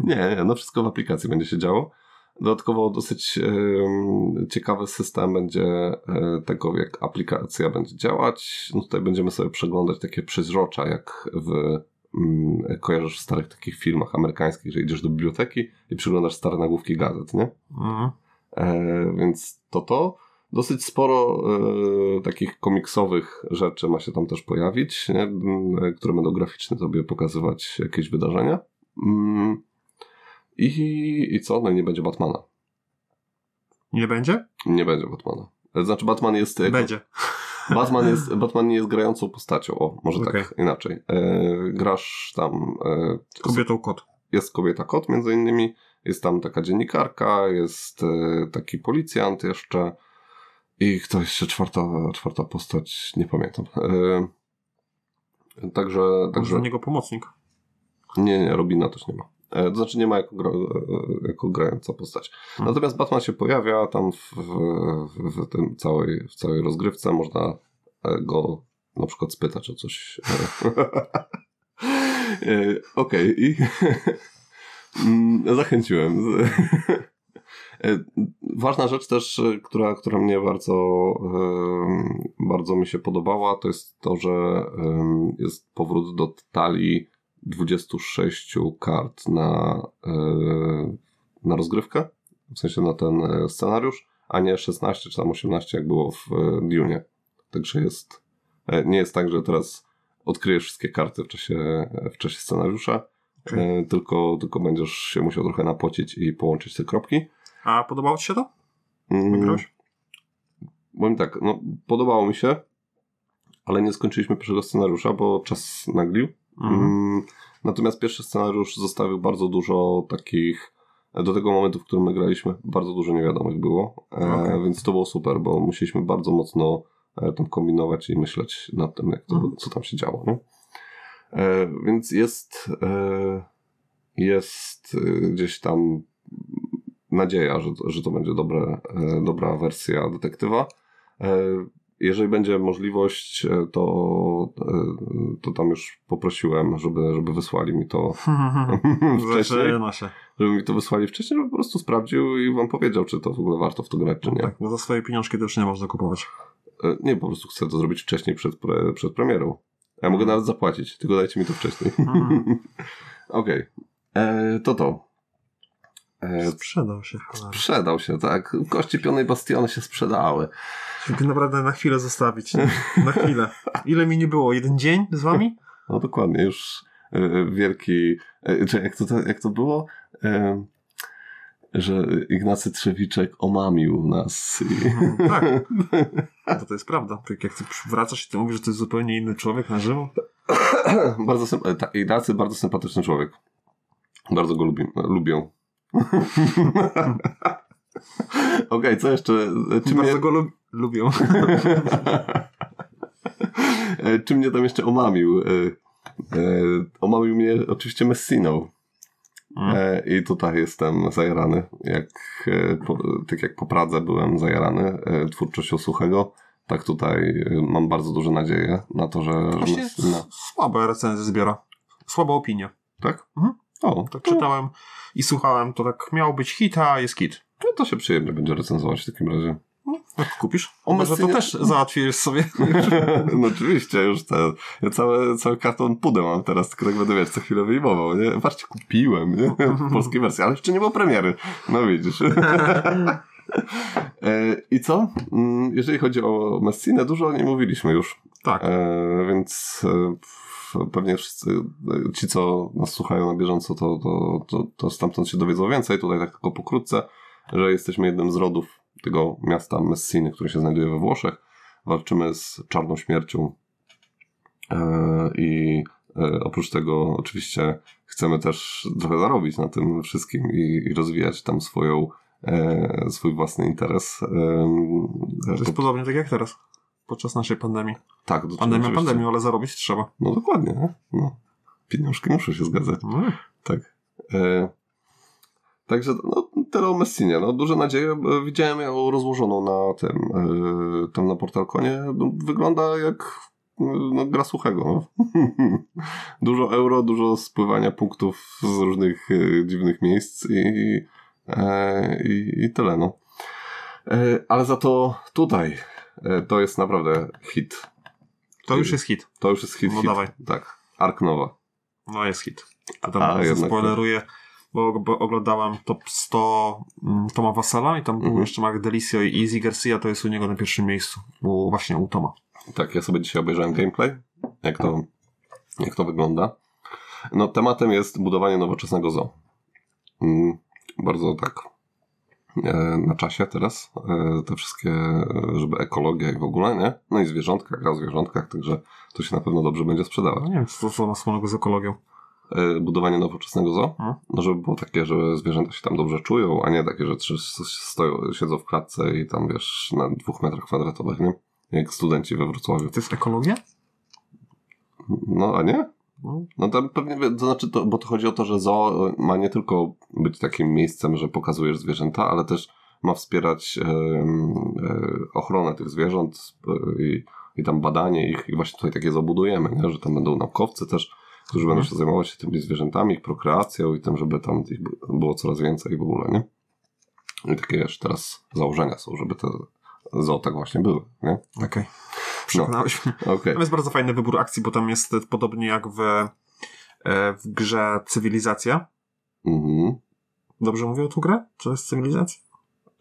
Nie, no wszystko w aplikacji będzie się działo. Dodatkowo dosyć e, ciekawy system będzie e, tego, jak aplikacja będzie działać. No tutaj będziemy sobie przeglądać takie przezrocza, jak w mm, kojarzysz w starych takich filmach amerykańskich, że idziesz do biblioteki i przyglądasz stare nagłówki gazet, nie? Mhm. E, więc to to. Dosyć sporo e, takich komiksowych rzeczy ma się tam też pojawić, nie? które będą graficznie sobie pokazywać jakieś wydarzenia. Mm. I, I co? No i nie będzie Batmana. Nie będzie? Nie będzie Batmana. Znaczy Batman jest... Będzie. Batman, jest, Batman nie jest grającą postacią, o, może okay. tak inaczej. E, grasz tam... E, Kobietą kot. Jest kobieta kot między innymi, jest tam taka dziennikarka, jest e, taki policjant jeszcze i kto jeszcze czwarta, czwarta postać, nie pamiętam. E, także... także... Może niego pomocnik. Nie, nie, Robina też nie ma. E, to znaczy nie ma jako, gra, e, jako grająca postać. Hmm. Natomiast Batman się pojawia tam w, w, w, tym całej, w całej rozgrywce. Można e, go na przykład spytać o coś. Okej. I mm, zachęciłem. Ważna rzecz też, która, która mnie bardzo, bardzo mi się podobała, to jest to, że jest powrót do talii 26 kart na, yy, na rozgrywkę, w sensie na ten e, scenariusz, a nie 16 czy tam 18 jak było w e, Dune. Także jest, e, nie jest tak, że teraz odkryjesz wszystkie karty w czasie, w czasie scenariusza, okay. tylko, tylko będziesz się musiał trochę napocić i połączyć te kropki. A podobało Ci się to? Mm, Powiem tak, no podobało mi się, ale nie skończyliśmy pierwszego scenariusza, bo czas naglił. Mhm. Mm, natomiast pierwszy scenariusz zostawił bardzo dużo takich do tego momentu, w którym my graliśmy, bardzo dużo niewiadomych było, e, okay. więc to było super, bo musieliśmy bardzo mocno e, tam kombinować i myśleć nad tym, jak to, mm. co tam się działo. Nie? E, więc jest, jest gdzieś tam nadzieja, że, że to będzie dobre, dobra wersja detektywa jeżeli będzie możliwość, e, to, e, to tam już poprosiłem, żeby, żeby wysłali mi to wcześniej. Żeby mi to wysłali wcześniej, żeby po prostu sprawdził i wam powiedział, czy to w ogóle warto w to grać, czy nie. tak, bo za swoje pieniążki to już nie można kupować. E, nie, po prostu chcę to zrobić wcześniej przed, pre, przed premierą. Ja mogę mhm. nawet zapłacić, tylko dajcie mi to wcześniej. Mhm. Okej. Okay. To to. Sprzedał się. Sprzedał się, tak. Kości pionej bastiony się sprzedały. Żeby naprawdę na chwilę zostawić. Na chwilę. Ile mi nie było? Jeden dzień z wami? No dokładnie, już e, wielki. E, czy jak to, jak to było? E, że Ignacy Trzewiczek omamił nas. I... Mhm, tak. To, to jest prawda. Tak jak ty wracasz i ty mówisz, że to jest zupełnie inny człowiek na żywo. bardzo tak, Ignacy bardzo sympatyczny człowiek. Bardzo go lubię, lubią. Okej, okay, co jeszcze? Czy Bardzo mnie... go lub lubią. E, czy mnie tam jeszcze omamił? E, e, omamił mnie oczywiście Messiną. Mm. I tutaj jestem zajarany. Jak, po, tak jak po Pradze byłem zajarany twórczością Suchego, tak tutaj mam bardzo duże nadzieje na to, że... Właśnie Messina... słabe recenzje zbiera. Słaba opinia. Tak? Mhm. O, tak czytałem i słuchałem, to tak miał być hit, a jest hit. No to się przyjemnie będzie recenzować w takim razie. No, jak kupisz? O, Może to też załatwisz sobie. no oczywiście, już te, ja cały, cały karton pudę mam teraz, tylko tak będę, wiesz, co chwilę wyjmował, nie? Patrzcie, kupiłem, nie? W polskiej wersji, ale jeszcze nie było premiery. No widzisz. E, I co? Mm, jeżeli chodzi o Messinę, dużo o niej mówiliśmy już. Tak. E, więc e, pewnie wszyscy ci, co nas słuchają na bieżąco, to, to, to, to stamtąd się dowiedzą więcej. Tutaj tak tylko pokrótce że jesteśmy jednym z rodów tego miasta Messiny, które się znajduje we Włoszech. Walczymy z czarną śmiercią e, i e, oprócz tego oczywiście chcemy też trochę zarobić na tym wszystkim i, i rozwijać tam swoją, e, swój własny interes. To jest podobnie tak jak teraz, podczas naszej pandemii. Tak, Pandemia pandemią, ale zarobić trzeba. No dokładnie. No. Pieniążki muszą się zgadzać. No. Tak. Także no, tyle o Messinie. No, duże nadzieje. Widziałem ją rozłożoną na tym, yy, tam na portalkonie. No, wygląda jak no, gra suchego. No. dużo euro, dużo spływania punktów z różnych dziwnych miejsc i, i, tyle. No. Ale za to tutaj to jest naprawdę hit. To już jest hit. To już jest hit. No hit. dawaj. Tak. Ark Nowa. No jest hit. A tam A, spoileruję. Bo, bo oglądałem top 100 mm, Toma Wassala i tam był mhm. jeszcze Mark Delicio i Easy Garcia, to jest u niego na pierwszym miejscu, u, właśnie u Toma. Tak, ja sobie dzisiaj obejrzałem gameplay, jak to, jak to wygląda. No, tematem jest budowanie nowoczesnego zoo. Mm, bardzo tak e, na czasie teraz. E, te wszystkie, żeby ekologia i w ogóle, nie? No i zwierzątka, gra o zwierzątkach, także to się na pewno dobrze będzie sprzedawać. No nie wiem, co to ma wspólnego z ekologią. E, budowanie nowoczesnego zoo, hmm. no żeby było takie, że zwierzęta się tam dobrze czują, a nie takie, że stoją, siedzą w klatce i tam wiesz, na dwóch metrach kwadratowych, nie? Jak studenci we Wrocławiu. To jest ekologia? No, a nie? No, no tam pewnie, to znaczy, to, bo to chodzi o to, że zoo ma nie tylko być takim miejscem, że pokazujesz zwierzęta, ale też ma wspierać e, e, ochronę tych zwierząt e, i, i tam badanie ich i właśnie tutaj takie zabudujemy, nie? że tam będą naukowcy też, którzy będą się zajmować się tymi zwierzętami, ich prokreacją i tym, żeby tam ich było coraz więcej w ogóle, nie? I takie jeszcze teraz założenia są, żeby te zoo tak właśnie były, nie? Okej. Okay. Przekonałeś no. okay. Tam jest bardzo fajny wybór akcji, bo tam jest podobnie jak w e, w grze Cywilizacja. Mhm. Dobrze mówię o tą grę? Czy to jest Cywilizacja?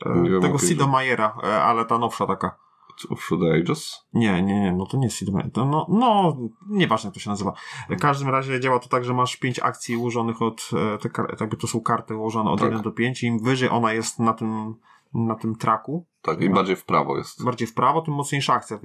E, Nie Tego Sido. Majera, e, ale ta nowsza taka. Through the Ages? Nie, nie, nie, no to nie jest. To No, no, nieważne jak to się nazywa. W każdym razie działa to tak, że masz pięć akcji ułożonych od, te, jakby to są karty ułożone od Tak. 1 do 5 i im wyżej ona jest na tym, na tym traku, Tak, im bardziej w prawo jest. bardziej w prawo, tym mocniejsza akcja,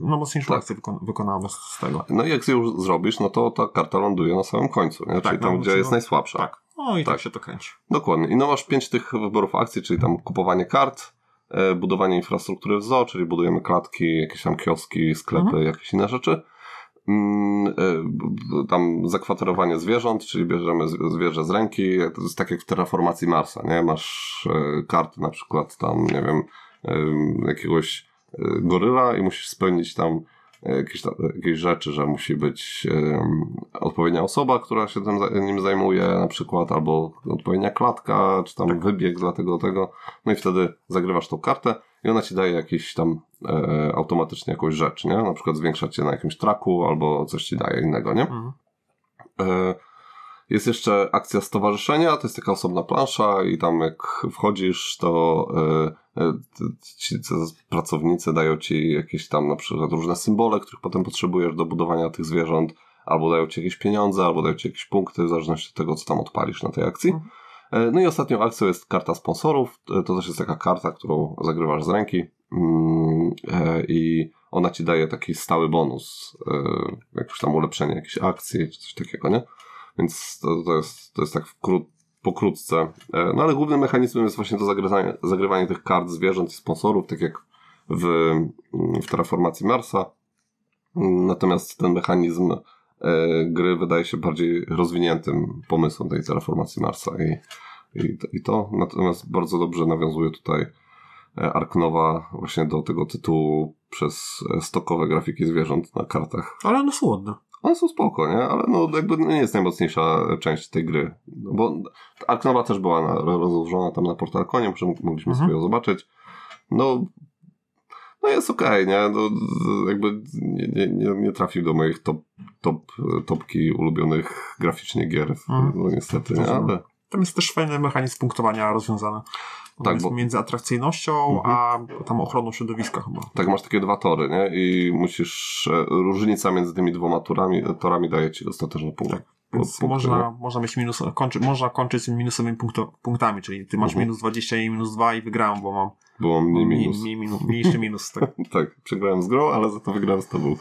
no mocniejszą Tak. akcję wykon- wykonamy z, tego. No i jak już zrobisz, no to ta karta ląduje na samym końcu, nie? czyli no, tam, gdzie jest najsłabsza. Tak. No i tak. Tak. się to kręci. Dokładnie. I no masz pięć tych wyborów akcji, czyli tam kupowanie kart, e, budowanie infrastruktury w zoo, czyli budujemy klatki, jakieś tam kioski, sklepy, Mhm. jakieś inne rzeczy. Mm, b- tam zakwaterowanie zwierząt, czyli bierzemy zwierzę z ręki. To jest tak jak w terraformacji Marsa, nie? Masz e, karty na przykład tam, nie wiem, jakiegoś e, goryla i musisz spełnić tam e, jakieś, jakieś rzeczy, że musi być odpowiednia osoba, która się tym, nim zajmuje na przykład, albo odpowiednia klatka, czy tam wybieg dla tego, tego. No i wtedy zagrywasz tą kartę i ona ci daje jakiś tam e, automatycznie jakąś rzecz, nie? Na przykład zwiększa cię na jakimś traku, albo coś ci daje innego, nie? Mhm. E, Jest jeszcze akcja stowarzyszenia, to jest taka osobna plansza i tam jak wchodzisz, to e, e, ci ci pracownicy dają ci jakieś tam na przykład różne symbole, których potem potrzebujesz do budowania tych zwierząt, albo dają ci jakieś pieniądze, albo dają ci jakieś punkty, w zależności od tego, co tam odpalisz na tej akcji. Mhm. E, No i ostatnią akcją jest karta sponsorów. E, To też jest taka karta, którą zagrywasz z ręki Mm, e, i ona ci daje taki stały bonus, jakieś tam ulepszenie jakiejś akcji, czy coś takiego, nie? Więc to, to, jest, to jest tak wkró- pokrótce. No ale głównym mechanizmem jest właśnie to zagrywanie, zagrywanie tych kart zwierząt i sponsorów, tak jak w, w Terraformacji Marsa. Mm, Natomiast ten mechanizm gry wydaje się bardziej rozwiniętym pomysłem tej Terraformacji Marsa i, i, to- i to. Natomiast bardzo dobrze nawiązuje tutaj e, Arknowa właśnie do tego tytułu przez e, stokowe grafiki zwierząt na kartach. Ale one są ładne. One są spoko, nie? Ale no jakby nie jest najmocniejsza część tej gry. No bo Arknowa też była na, rozłożona tam na Portalkonie, może mogliśmy Mhm. sobie ją zobaczyć. No, no jest okej, nie? No, z- jakby nie, nie, nie, trafił do moich top, top, topki ulubionych graficznie gier. Mhm. No niestety, nie? Ale Tam jest też fajny mechanizm punktowania rozwiązany. Tak, bo- Między atrakcyjnością, Mhm. a tam ochroną środowiska chyba. tak masz takie dwa tory, nie? I musisz, e, różnica między tymi dwoma torami, torami daje ci ostateczny punkt. Tak. Więc punkty, można, można mieć minus, kończy, można kończyć tymi minusowymi punkto, punktami, czyli ty masz Mhm. minus 20 i minus 2 i wygrałem, bo mam Było mniej mniej, minus. mniej, minu, mniejszy minus. Tak. Tak, przegrałem z grą, ale za to wygrałem z tobą.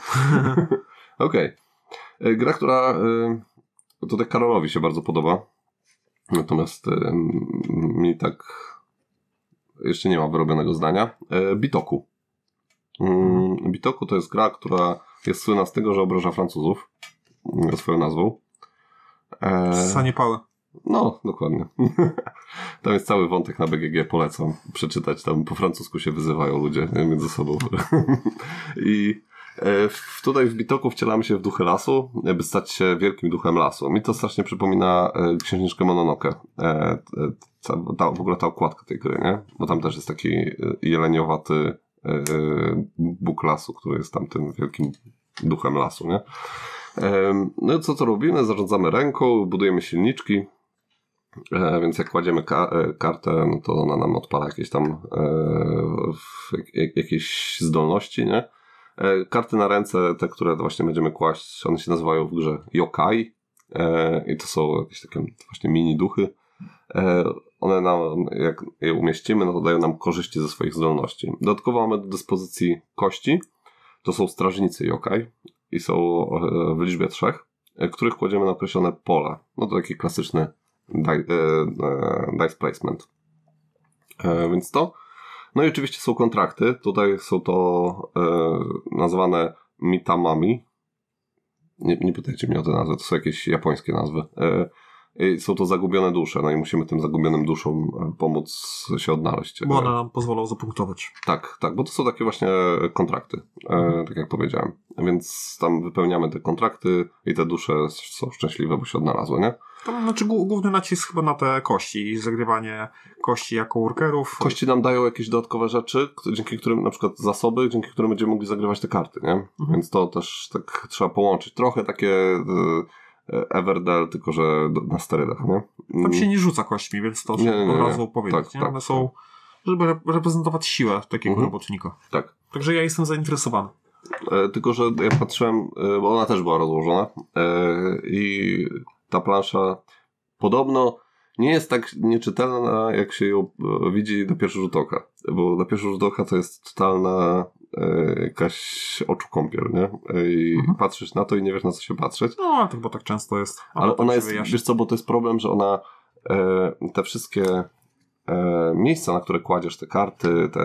Okej. E, Gra, która e, tutaj Karolowi się bardzo podoba. Natomiast e, mi tak jeszcze nie ma wyrobionego zdania. Bitoku. Mm, Bitoku to jest gra, która jest słynna z tego, że obraża Francuzów swoją nazwą. E, Saniepały. No, dokładnie. Tam jest cały wątek na BGG, polecam przeczytać. Tam po francusku się wyzywają ludzie między sobą. I e, w- tutaj w Bitoku wcielamy się w duchy lasu, by stać się wielkim duchem lasu. Mi to strasznie przypomina e, księżniczkę Mononoke. E, w ogóle ta okładka tej gry, nie? Bo tam też jest taki jeleniowaty bóg lasu, który jest tam tym wielkim duchem lasu, nie? No i co to robimy? Zarządzamy ręką, budujemy silniczki, więc jak kładziemy ka- e, kartę, no to ona nam odpala jakieś tam e, jakieś zdolności, nie? E, karty na ręce, te, które właśnie będziemy kłaść, one się nazywają w grze yokai e, i to są jakieś takie właśnie mini duchy. E, one nam, jak je umieścimy, no to dają nam korzyści ze swoich zdolności. Dodatkowo mamy do dyspozycji kości, to są strażnicy yokai i są e, w liczbie trzech, e, których kładziemy na określone pole. No to taki klasyczny e, e, dice placement. E, więc to. No i oczywiście są kontrakty. Tutaj są to e, nazwane mitamami. Nie, nie pytajcie mnie o te nazwy, to są jakieś japońskie nazwy. I są to zagubione dusze, no i musimy tym zagubionym duszom e, pomóc się odnaleźć. Bo one nam pozwolą zapunktować. tak, tak, bo to są takie właśnie kontrakty, e, tak jak powiedziałem. Więc tam wypełniamy te kontrakty i te dusze są szczęśliwe, bo się odnalazły, nie? To znaczy głó- główny nacisk chyba na te kości i zagrywanie kości jako workerów. Kości nam dają jakieś dodatkowe rzeczy, dzięki którym, na przykład zasoby, dzięki którym będziemy mogli zagrywać te karty, nie? Więc to też tak trzeba połączyć. Trochę takie e, Everdell, tylko że na sterydach, nie? Tam się nie rzuca kośćmi, więc to Nie, nie, nie, od nie. razu powiedzieć. Tak, nie? tak, One są, żeby rep- reprezentować siłę takiego Mhm. robotnika. Tak. Także ja jestem zainteresowany. E, tylko, że ja patrzyłem, e, bo ona też była rozłożona e, i ta plansza podobno nie jest tak nieczytelna, jak się ją e, widzi na pierwszy rzut oka. Bo na pierwszy rzut oka to jest totalna e, jakaś oczu kąpiel, nie? E, I Mhm. patrzysz na to i nie wiesz na co się patrzeć. No, to chyba tak często jest. A Ale ona jest, wyjaśni. wiesz co, bo to jest problem, że ona e, te wszystkie e, miejsca, na które kładziesz te karty, te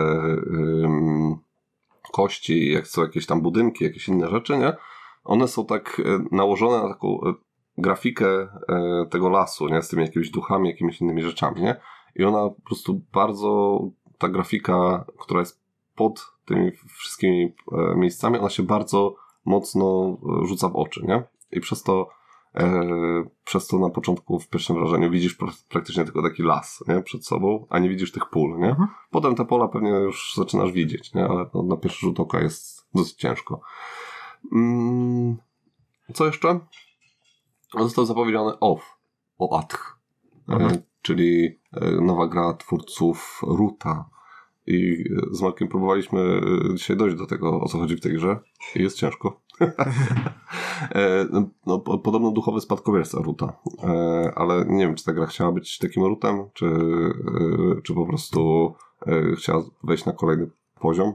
kości, jak są jakieś tam budynki, jakieś inne rzeczy, nie? One są tak e, nałożone na taką e, grafikę e, tego lasu, nie? Z tymi jakimiś duchami, jakimiś innymi rzeczami, nie? I ona po prostu bardzo, ta grafika, która jest pod tymi wszystkimi e, miejscami, ona się bardzo mocno e, rzuca w oczy, nie? I przez to E, przez to na początku w pierwszym wrażeniu widzisz pra- praktycznie tylko taki las nie? przed sobą, a nie widzisz tych pól. Nie? Mhm. Potem te pola pewnie już zaczynasz widzieć, nie? ale no, na pierwszy rzut oka jest dosyć ciężko. Mm, co jeszcze? Został zapowiedziany OFF, OATH, Mhm. e, czyli e, nowa gra twórców Ruta. I z Markiem próbowaliśmy e, dzisiaj dojść do tego, o co chodzi w tej grze. I jest ciężko. E, no, no, po- podobno duchowy spadkobierca Ruta. E, ale nie wiem, czy ta gra chciała być takim Rutem, czy, e, czy po prostu e, chciała wejść na kolejny poziom.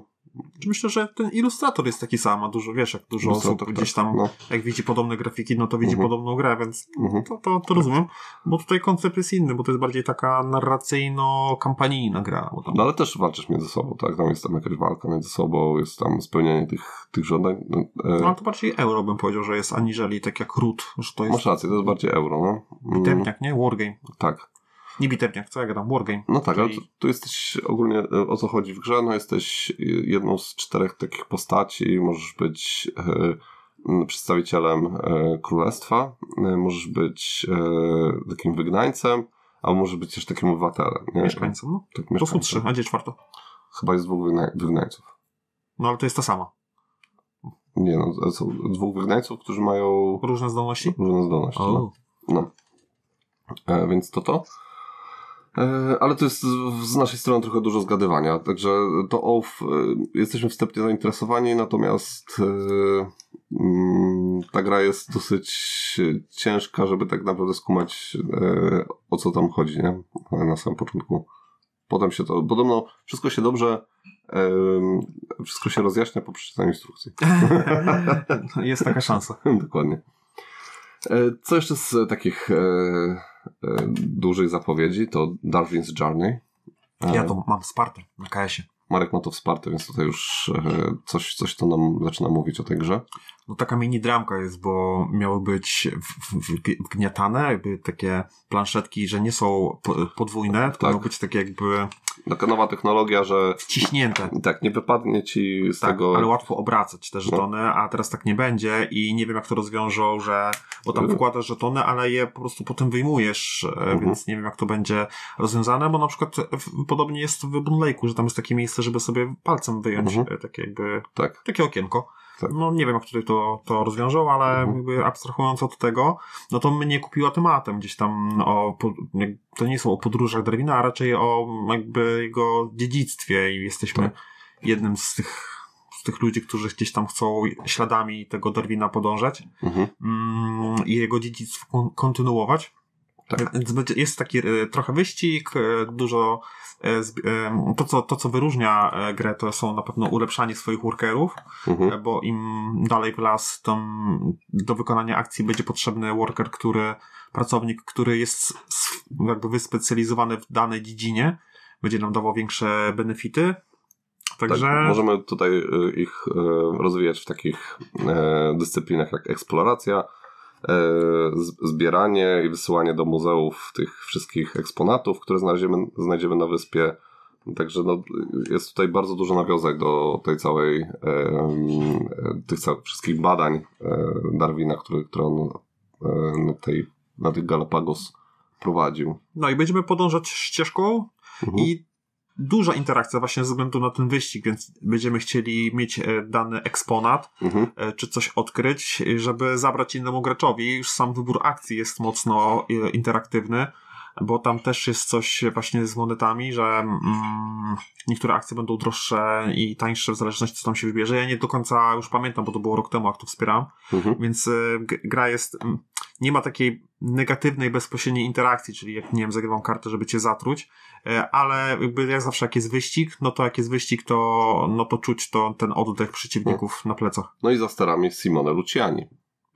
Myślę, że ten ilustrator jest taki sam, a dużo, wiesz, jak dużo Ilustrator, osób gdzieś tak, tam, no. jak widzi podobne grafiki, no to widzi Mhm. podobną grę, więc Mhm. to, to, to rozumiem. Bo tutaj koncept jest inny, bo to jest bardziej taka narracyjno-kampanijna gra. Tam No ale też walczysz między sobą, tak? Tam jest tam jakaś walka między sobą, jest tam spełnianie tych, tych żądań. No, e, No, ale to bardziej euro bym powiedział, że jest aniżeli tak jak Root, że to jest Masz rację, to jest bardziej euro, no. Mm, nie? Wargame. Tak. Nie bitewniak, co ja gadam? Wargame. No tak, ale Czyli- tu, tu jesteś ogólnie, e, o co chodzi w grze, no jesteś jedną z czterech takich postaci, możesz być e, przedstawicielem e, królestwa, e, możesz być takim wygnańcem, a możesz być też takim obywatelem. Nie? Mieszkańcem, no. Tak, To są mieszkańcem. trzy, a gdzie czwarto? Chyba jest dwóch wygna- wygnańców. No ale to jest ta sama. Nie no, są dwóch wygnańców, którzy mają Różne zdolności? różne zdolności. No. O. No. E, więc to to. E, ale to jest z- naszej strony trochę dużo zgadywania, także to OFF e, jesteśmy wstępnie zainteresowani, natomiast e, mm, ta gra jest dosyć ciężka, żeby tak naprawdę skumać o co tam chodzi, nie? Na samym początku. Potem się to, podobno wszystko się dobrze, wszystko się rozjaśnia po przeczytaniu instrukcji. jest taka szansa. Dokładnie. Co jeszcze z takich dużych zapowiedzi, to Darwin's Journey. E, Ja to mam wsparte na KS-ie. Marek ma to wsparte, więc tutaj już e, coś, coś to nam zaczyna mówić o tej grze. No taka mini dramka jest, bo miały być wgniatane, jakby takie planszetki, że nie są po- podwójne, tylko Tak. mają być takie jakby Taka nowa technologia, że wciśnięte. tak, nie wypadnie ci z Tak, tego... ale łatwo obracać te żetony, a teraz tak nie będzie i nie wiem jak to rozwiążą, że bo tam Mhm. wkładasz żetony, ale je po prostu potem wyjmujesz, e, Mhm. więc nie wiem jak to będzie rozwiązane, bo na przykład podobnie jest w Boon Lake'u, że tam jest takie miejsce, żeby sobie palcem wyjąć Mhm. e, takie jakby, Tak. takie okienko. Tak. No nie wiem jak tutaj to, to rozwiążą, ale Mhm. jakby abstrahując od tego, no to mnie kupiła tematem gdzieś tam o, to nie są o podróżach Darwina, a raczej o jakby jego dziedzictwie i jesteśmy Tak. jednym z tych, z tych ludzi, którzy gdzieś tam chcą śladami tego Darwina podążać Mhm. mm, i jego dziedzictwo kon- kontynuować. Tak. Jest taki e, trochę wyścig, e, dużo to, co, to, co wyróżnia e, grę, to są na pewno ulepszanie swoich workerów, Mhm. e, bo im dalej w las, tam do wykonania akcji będzie potrzebny worker, który, pracownik, który jest jakby wyspecjalizowany w danej dziedzinie, będzie nam dawał większe benefity. Także Tak, możemy tutaj ich rozwijać w takich e, dyscyplinach jak eksploracja, e, zbieranie i wysyłanie do muzeów tych wszystkich eksponatów, które znajdziemy, znajdziemy na wyspie. Także no, jest tutaj bardzo dużo nawiązek do tej całej, e, e, tych ca- wszystkich badań e, Darwina, które, które on e, na, tej, na tych Galapagos prowadził. no i będziemy podążać ścieżką Mhm. i duża interakcja właśnie ze względu na ten wyścig, więc będziemy chcieli mieć e, dany eksponat, Mhm. e, czy coś odkryć, żeby zabrać innemu graczowi. Już sam wybór akcji jest mocno e, interaktywny, bo tam też jest coś właśnie z monetami, że mm, niektóre akcje będą droższe i tańsze w zależności co tam się wybierze. Ja nie do końca już pamiętam, bo to było rok temu, jak to wspieram, Mhm. więc g- gra jest, mm, nie ma takiej negatywnej, bezpośredniej interakcji, czyli jak, nie wiem, zagrywam kartę, żeby cię zatruć, e, ale jakby jak zawsze jak jest wyścig, no to jak jest wyścig, to, no to czuć to, ten oddech przeciwników na plecach. No i za sterami Simone Luciani.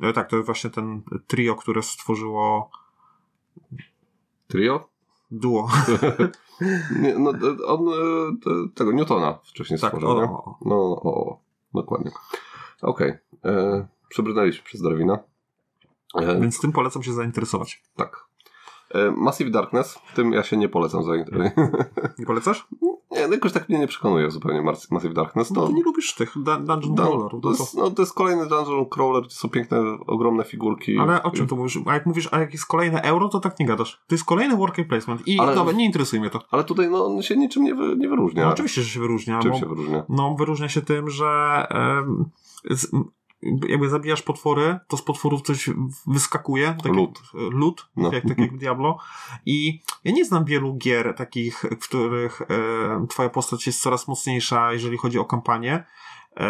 E, Tak, to jest właśnie ten trio, które stworzyło Trio? duo. Nie, no, e, on e, te- tego Newtona wcześniej Tak, stworzył, o, nie? o, No, o, o, dokładnie. Okej. Okay. Przebrnęliśmy przez Darwina. E, więc tym polecam się zainteresować. tak. E, Massive Darkness, tym ja się nie polecam zainteresować. Nie polecasz? nie, no jakoś tak mnie nie przekonuje zupełnie Mas- Massive Darkness. No To, to nie lubisz tych dun- Dungeon to, Crawlerów. to, no to- jest, no, to jest kolejny Dungeon Crawler, gdzie są piękne, ogromne figurki. Ale o czym tu mówisz? A jak mówisz, a jak jest kolejne euro, to tak nie gadasz. To jest kolejny worker placement i Ale- dobra, nie interesuje mnie to. Ale tutaj no, on się niczym nie, wy, nie wyróżnia. No, oczywiście, że się wyróżnia. Czym bo, się wyróżnia? No, wyróżnia się tym, że em, z, jakby zabijasz potwory, to z potworów coś wyskakuje. Tak Lód. Jak, lód, No. jak, tak jak w Diablo. I ja nie znam wielu gier takich, w których e, twoja postać jest coraz mocniejsza, jeżeli chodzi o kampanię. E,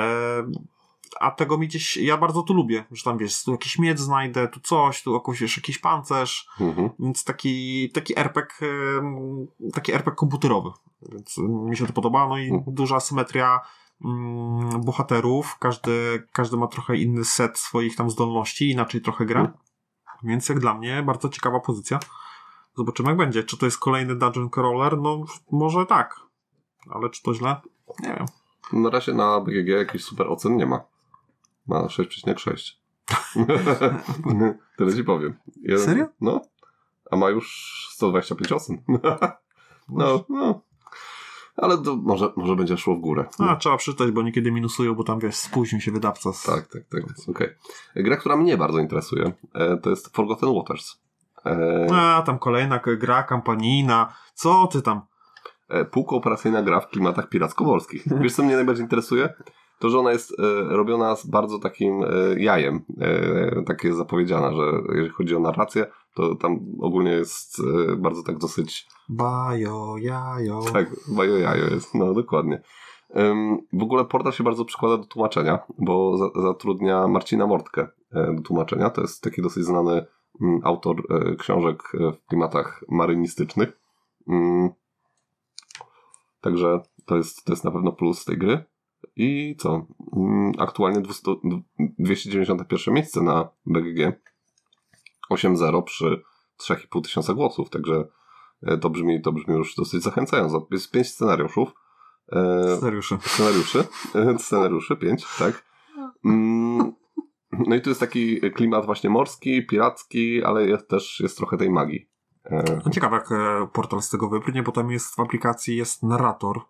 a tego mi gdzieś, ja bardzo tu lubię, że tam wiesz, tu jakiś miecz znajdę, tu coś, tu jakoś, wiesz, jakiś pancerz, Mhm. więc taki, taki RPG, em, taki RPG komputerowy. Więc mi się to podoba. No i Mhm. duża symetria mm, bohaterów. Każdy, każdy ma trochę inny set swoich tam zdolności, inaczej trochę gra. Więc jak dla mnie bardzo ciekawa pozycja. Zobaczymy jak będzie. Czy to jest kolejny Dungeon Crawler? No może tak. Ale czy to źle? Nie wiem. Na razie na BGG jakichś super ocen nie ma. Ma 6,6. Tyle ci powiem. Jeden- Serio? No. A ma już 125 ocen. no, no. Ale to może, może będzie szło w górę. A, trzeba przeczytać, bo niekiedy minusują, bo tam wiesz, spóźnił się wydawca. Z... Tak, tak, tak. Okej. Gra, która mnie bardzo interesuje, e, to jest Forgotten Waters. E, A, tam kolejna gra kampanijna. Co ty tam? e, półkooperacyjna gra w klimatach piracko-morskich. Wiesz, co mnie najbardziej interesuje? To, że ona jest e, robiona z bardzo takim e, jajem. E, tak jest zapowiedziana, że jeżeli chodzi o narrację, to tam ogólnie jest e, bardzo tak dosyć Bajo, jajo. tak, bajo jajo jest, no dokładnie. W ogóle portal się bardzo przykłada do tłumaczenia, bo za, zatrudnia Marcina Mortkę e, do tłumaczenia. To jest taki dosyć znany mm, autor e, książek e, w klimatach marynistycznych. Ym, także to jest, to jest na pewno plus tej gry. I co? Ym, aktualnie 200, 291 miejsce na BGG. 8-0 przy 3,5 tysiąca głosów, także to brzmi, to brzmi już dosyć zachęcająco. Jest pięć scenariuszów. E, Scenariusze. scenariuszy. E, scenariuszy, pięć, tak. Mm, no i tu jest taki klimat właśnie morski, piracki, ale jest też jest trochę tej magii. E, No ciekawe, jak e, portal z tego wypłynie, bo tam jest w aplikacji jest narrator.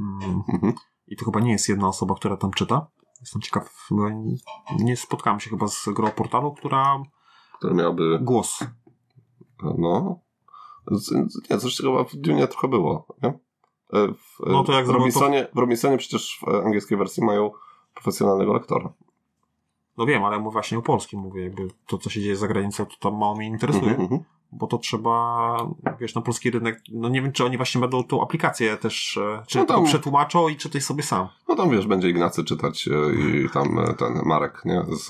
Mm. mhm. I to chyba nie jest jedna osoba, która tam czyta. Jestem ciekaw, nie spotkałem się chyba z grą portalu, która Które miałaby, głos. no, nie, coś chyba w Dune trochę było, nie? E, W, No to jak w, zrobią to- w Robinsonie przecież w angielskiej wersji mają profesjonalnego lektora. No wiem, ale mówię właśnie o polskim, mówię, jakby to, co się dzieje za granicą, to tam mało mnie interesuje. Mhm, mhm. Bo to trzeba, wiesz, na polski rynek, no nie wiem, czy oni właśnie będą tą aplikację też, e, czy No tam- to przetłumaczą i czytaj sobie sam. No tam wiesz, będzie Ignacy czytać e, i tam e, ten Marek, nie? Z,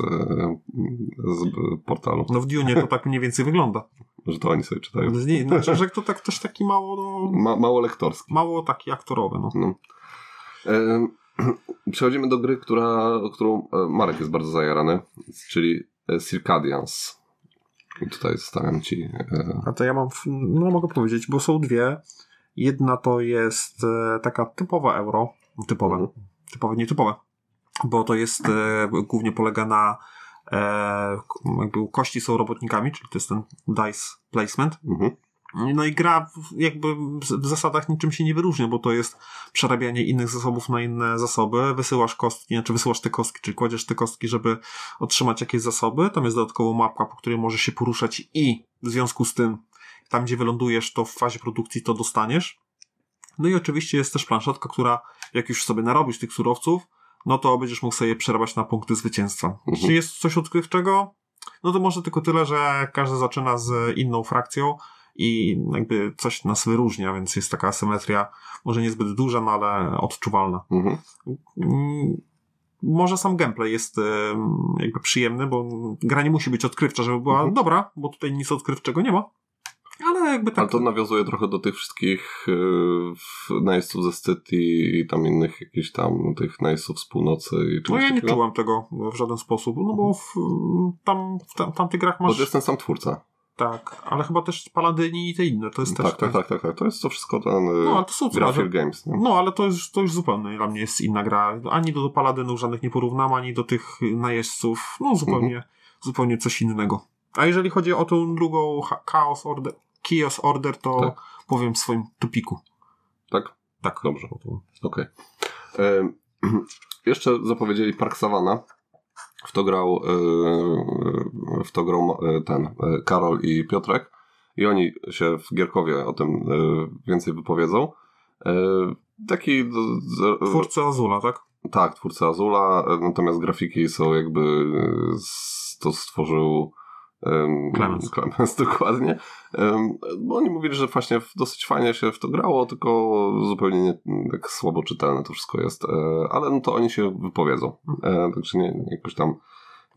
z portalu, No w Dune to tak mniej więcej wygląda. że to oni sobie czytają. Nie, Znaczy, że to tak też taki mało, no, Ma, mało lektorski. mało taki aktorowy, no. No. E, przechodzimy do gry, która, którą Marek jest bardzo zajarany, czyli Circadians. Tutaj zostawiam ci. E, A to ja mam, no mogę powiedzieć, bo są dwie. Jedna to jest e, taka typowa euro, typowe, Mhm. typowe, nietypowe, bo to jest, e, głównie polega na e, jakby kości są robotnikami, czyli to jest ten dice placement. mhm. No i gra jakby w zasadach niczym się nie wyróżnia, bo to jest przerabianie innych zasobów na inne zasoby, wysyłasz kostki, znaczy wysyłasz te kostki, czyli kładziesz te kostki, żeby otrzymać jakieś zasoby, tam jest dodatkowo mapka, po której możesz się poruszać i w związku z tym, tam gdzie wylądujesz, to w fazie produkcji to dostaniesz. No i oczywiście jest też planszetka, która jak już sobie narobisz tych surowców, no to będziesz mógł sobie przerabiać na punkty zwycięstwa. Mhm. Czy jest coś odkrywczego? No to może tylko tyle, że każdy zaczyna z inną frakcją i jakby coś nas wyróżnia, więc jest taka asymetria, może niezbyt duża, no ale odczuwalna. Mhm. Mm, Może sam gameplay jest jakby przyjemny, bo gra nie musi być odkrywcza, żeby była Mhm. dobra, bo tutaj nic odkrywczego nie ma. Ale jakby tak. Ale to nawiązuje trochę do tych wszystkich y, w- najeźdźców ze i tam innych jakichś tam tych najeźdźców z północy i No czegoś ja nie czułem tego w żaden sposób, no bo w, tam, w tam, tamtych grach Bo masz... to jest ten sam twórca. Tak, ale chyba też Paladyni i te inne, to jest też... Tak, tak, tak, tak, tak. To jest to wszystko ten y, No, ale to są Graphir ale- Games. Nie? No, ale to już, to już zupełnie dla mnie jest inna gra. Ani do, do Paladynów żadnych nie porównam, ani do tych najeźdźców. No, zupełnie, Mhm. zupełnie coś innego. A jeżeli chodzi o tą drugą ha- Chaos Order, Chaos Order, to Tak. powiem w swoim tupiku. Tak? Tak. Dobrze. Okej. Em, Jeszcze zapowiedzieli Park Savana. W to grał, e, w to grał e, ten e, Karol i Piotrek. I oni się w Gierkowie o tym e, więcej wypowiedzą. E, Taki Twórcy Azula, tak? tak, twórca Azula, e, natomiast grafiki są jakby e, to stworzył um, Clemens. Clemens, dokładnie. Um, bo oni mówili, że właśnie dosyć fajnie się w to grało, tylko zupełnie nie, tak słabo czytelne to wszystko jest. E, ale no to oni się wypowiedzą. E, także nie, jakoś tam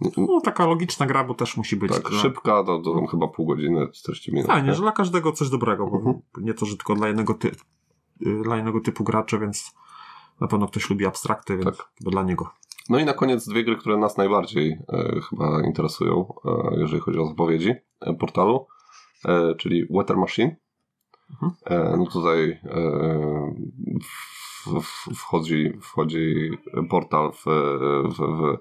nie, No, taka logiczna gra, bo też musi być. tak, dla- szybka, to, to chyba pół godziny, 40 minut. Fajnie, nie? że dla każdego coś dobrego, bo Mhm. nie to, że tylko dla jednego, ty, y, dla jednego typu graczy, więc na pewno ktoś lubi abstrakty, więc Tak. dla niego. No i na koniec dwie gry, które nas najbardziej e, chyba interesują, e, jeżeli chodzi o zapowiedzi e, portalu, e, czyli Weather Machine. Mhm. E, no tutaj e, w, w, wchodzi, wchodzi portal w, w,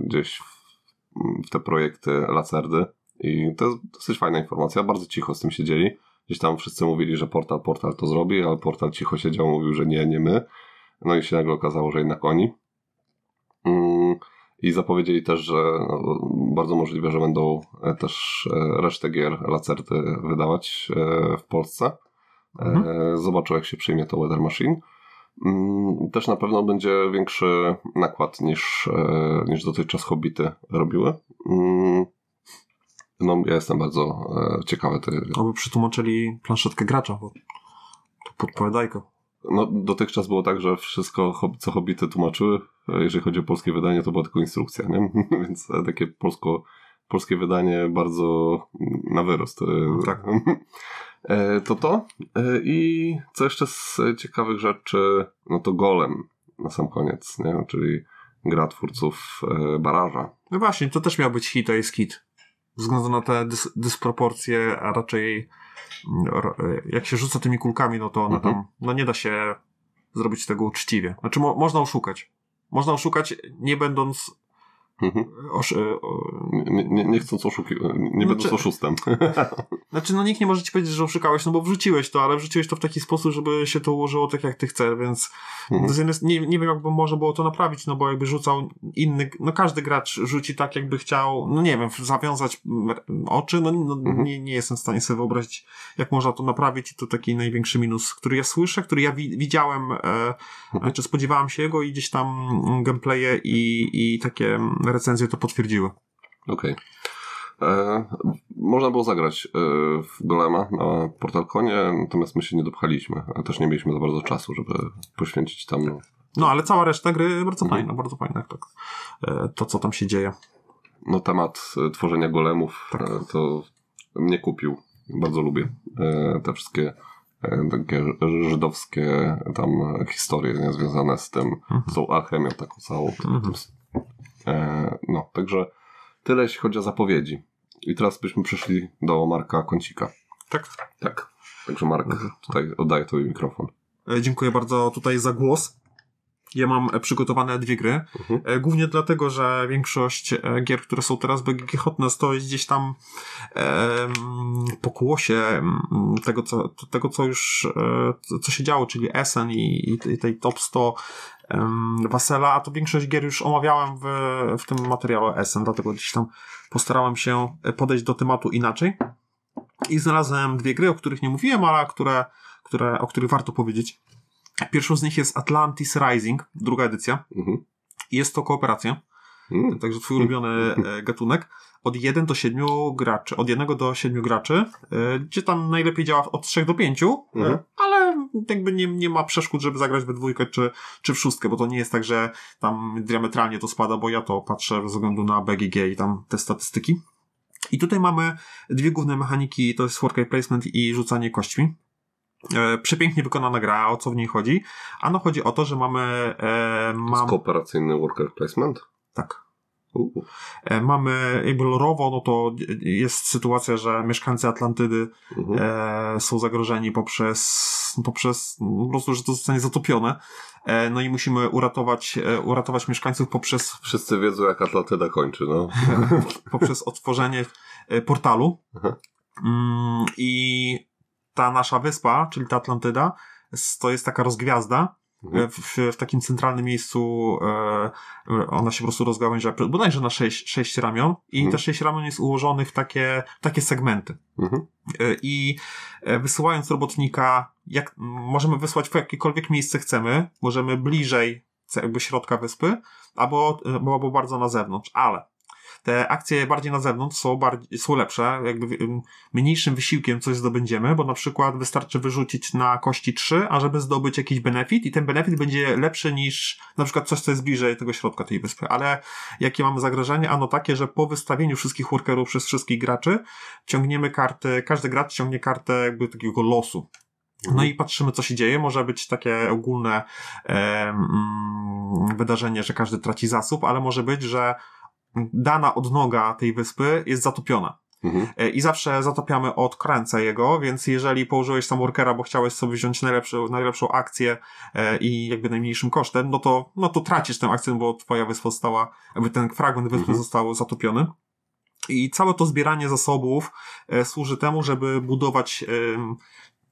gdzieś w, te projekty Lacerdy i to jest dosyć fajna informacja, bardzo cicho z tym siedzieli. Gdzieś tam wszyscy mówili, że portal, portal to zrobi, ale portal cicho siedział, mówił, że nie, nie my. No i się nagle okazało, że jednak oni. Mm, I zapowiedzieli też, że no, bardzo możliwe, że będą e, też e, resztę gier Lacerty wydawać e, w Polsce. Mhm. Zobaczą, jak się przyjmie to Weather Machine. Mm, Też na pewno będzie większy nakład niż, niż dotychczas Hobbity robiły. Mm, No, ja jestem bardzo ciekawy tej, Oby przetłumaczyli planszetkę gracza, bo to podpowiadajko. No, dotychczas było tak, że wszystko, co Hobbity tłumaczyły, jeżeli chodzi o polskie wydanie, to była tylko instrukcja, nie? Więc e, takie polsko, polskie wydanie bardzo na wyrost. e, Tak. E, To to. I co jeszcze z ciekawych rzeczy, no to Golem na sam koniec, nie? Czyli gra twórców Baraża. No właśnie, to też miał być hit, a jest hit. Względu na te dys dysproporcje, a raczej mm, jak się rzuca tymi kulkami, no to one Mhm. tam, no nie da się zrobić tego uczciwie. Znaczy, mo można oszukać. Można oszukać, nie będąc Mhm. osz o, Nie, nie, nie chcąc oszukiwać, nie No będąc oszustem. Znaczy, no nikt nie może ci powiedzieć, że oszukałeś, no bo wrzuciłeś to, ale wrzuciłeś to w taki sposób, żeby się to ułożyło tak, jak ty chcesz, więc Mhm. nie, nie wiem, jakby można było to naprawić, no bo jakby rzucał inny, no każdy gracz rzuci tak, jakby chciał, no nie wiem, zawiązać oczy, no, no Mhm. nie, nie jestem w stanie sobie wyobrazić, jak można to naprawić i to taki największy minus, który ja słyszę, który ja wi widziałem, e, Mhm. czy spodziewałem się jego i gdzieś tam gameplaye i, i takie mm, recenzje to potwierdziły. Okej. E, Można było zagrać e, w Golema na PortalConie, natomiast my się nie dopchaliśmy, a też nie mieliśmy za bardzo czasu, żeby poświęcić tam. No, ale cała reszta gry bardzo Mhm. fajna, bardzo fajna, tak. E, To, co tam się dzieje. No temat e, tworzenia golemów Tak. e, to mnie kupił. Bardzo lubię te wszystkie takie żydowskie tam historie nie, związane z tym, Mhm. z tą alchemią taką całą. Mhm. E, No, także tyle jeśli chodzi o zapowiedzi. I teraz byśmy przeszli do Marka Kącika. Tak. Tak. Także Mark, Mhm. tutaj oddaję Tobie mikrofon. E, Dziękuję bardzo tutaj za głos. Ja mam e, przygotowane dwie gry. Mhm. E, Głównie dlatego, że większość e, gier, które są teraz to jest gdzieś tam em, pokłosie em, tego, co, tego, co już e, co- się działo, czyli Essen i, i tej- top 100 em, Wasela, a to większość gier już omawiałem w, w tym materiale Essen, dlatego gdzieś tam postarałem się podejść do tematu inaczej. I znalazłem dwie gry, o których nie mówiłem, ale które, które, o których warto powiedzieć. Pierwszą z nich jest Atlantis Rising, druga edycja. Mhm. Jest to kooperacja, Mm. także twój ulubiony e, gatunek. Od 1 do 7 graczy, od 1 do 7 graczy, e, gdzie tam najlepiej działa od 3 do 5, Mhm. e, ale jakby nie, nie ma przeszkód, żeby zagrać we dwójkę czy, czy w szóstkę, bo to nie jest tak, że tam diametralnie to spada, bo ja to patrzę ze względu na BGG i tam te statystyki. I tutaj mamy dwie główne mechaniki, to jest worker placement i rzucanie kośćmi. E, przepięknie wykonana gra, o co w niej chodzi? Ano chodzi o to, że mamy... E, mam, kooperacyjny worker placement? tak. E, mamy jakby lorowo, no to jest sytuacja, że mieszkańcy Atlantydy Mhm. e, są zagrożeni poprzez, poprzez no, po prostu, że to zostanie zatopione. E, no i musimy uratować, e, uratować mieszkańców poprzez, Wszyscy wiedzą, jak Atlantyda kończy, no. poprzez otworzenie portalu. Aha. Mm, I ta nasza wyspa, czyli ta Atlantyda, to jest taka rozgwiazda, Mhm. E, w, w takim centralnym miejscu e, ona się po prostu rozgałęzia, bodajże na sześć, sześć ramion i Mhm. te sześć ramion jest ułożonych w takie, takie segmenty. Mhm. E, I e, wysyłając robotnika, jak, możemy wysłać w jakiekolwiek miejsce chcemy, możemy bliżej jakby środka wyspy, albo, e, albo bardzo na zewnątrz, ale te akcje bardziej na zewnątrz są, bardziej, są lepsze, jakby ym, mniejszym wysiłkiem coś zdobędziemy, bo na przykład wystarczy wyrzucić na kości 3, ażeby zdobyć jakiś benefit i ten benefit będzie lepszy niż na przykład coś, co jest bliżej tego środka tej wyspy. Ale jakie mamy zagrożenie? Ano takie, że po wystawieniu wszystkich workerów przez wszystkich graczy ciągniemy karty, każdy gracz ciągnie kartę jakby takiego losu. No i patrzymy, co się dzieje. Może być takie ogólne em, mm, wydarzenie, że każdy traci zasób, ale może być, że dana odnoga tej wyspy jest zatopiona. Mhm. E, I zawsze zatapiamy od krańca jego, więc jeżeli położyłeś tam workera, bo chciałeś sobie wziąć najlepszą, najlepszą akcję e, i jakby najmniejszym kosztem, no to, no to tracisz tę akcję, bo twoja wyspa została, jakby ten fragment wyspy Mhm. został zatopiony. I całe to zbieranie zasobów e, służy temu, żeby budować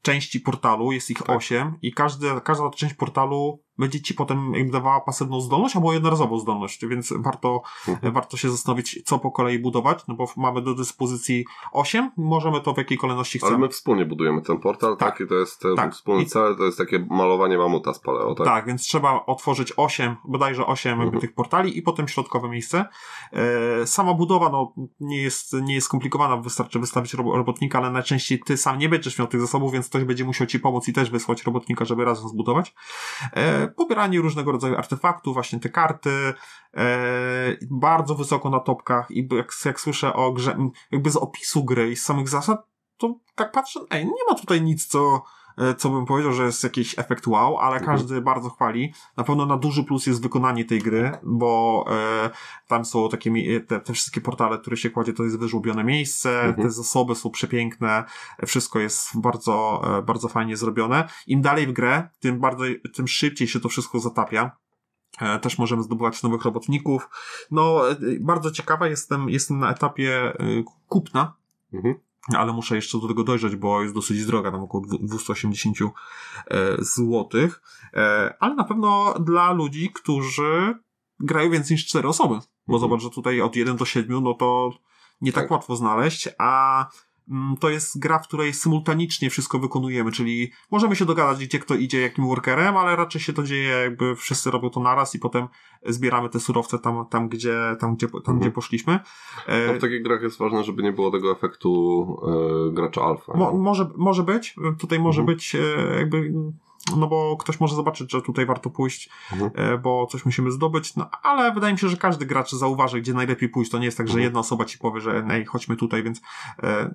części portalu, jest ich Tak. osiem i każdy, każda część portalu będzie ci potem jakby dawała pasywną zdolność albo jednorazową zdolność, więc warto, Mhm. warto się zastanowić, co po kolei budować, no bo mamy do dyspozycji 8, możemy to w jakiej kolejności Ale chcemy. my wspólnie budujemy ten portal, Tak. tak? I to jest Tak. wspólny I- cel, to jest takie malowanie mamuta z paleo, tak? Tak, więc trzeba otworzyć 8, bodajże 8 jakby Mhm. tych portali i potem środkowe miejsce. E, sama budowa no, nie, jest, nie jest skomplikowana, wystarczy wystawić robo- robotnika, ale najczęściej ty sam nie będziesz miał tych zasobów, więc ktoś będzie musiał ci pomóc i też wysłać robotnika, żeby razem zbudować. E, pobieranie różnego rodzaju artefaktów, właśnie te karty, e, bardzo wysoko na topkach i jak, jak słyszę o grze, jakby z opisu gry i z samych zasad, to tak patrzę, ej, nie ma tutaj nic, co, co bym powiedział, że jest jakiś efekt wow, ale Mhm. każdy bardzo chwali. Na pewno na duży plus jest wykonanie tej gry, bo e, tam są takie, mi- te, te wszystkie portale, które się kładzie, to jest wyżłobione miejsce, Mhm. te zasoby są przepiękne, wszystko jest bardzo, e, bardzo fajnie zrobione. Im dalej w grę, tym bardziej, tym szybciej się to wszystko zatapia. E, Też możemy zdobywać nowych robotników. No, e, bardzo ciekawa jestem, jestem na etapie e, kupna, Mhm. Ale muszę jeszcze do tego dojrzeć, bo jest dosyć droga, tam około dwu- 280 e, złotych. E, ale na pewno dla ludzi, którzy grają więcej niż 4 osoby. Bo Mhm. zobacz, że tutaj od 1 do 7, no to nie tak, Tak. łatwo znaleźć, a to jest gra, w której symultanicznie wszystko wykonujemy, czyli możemy się dogadać, gdzie kto idzie, jakim workerem, ale raczej się to dzieje, jakby wszyscy robią to naraz i potem zbieramy te surowce tam, tam, gdzie, tam, gdzie, tam, Mhm. gdzie poszliśmy. E, No w takich grach jest ważne, żeby nie było tego efektu e, gracza alfa. Mo, może, może być, tutaj może Mhm. być e, jakby, no bo ktoś może zobaczyć, że tutaj warto pójść, Mhm. e, bo coś musimy zdobyć, no ale wydaje mi się, że każdy gracz zauważy, gdzie najlepiej pójść. To nie jest tak, że Mhm. jedna osoba ci powie, że ej, chodźmy tutaj, więc e,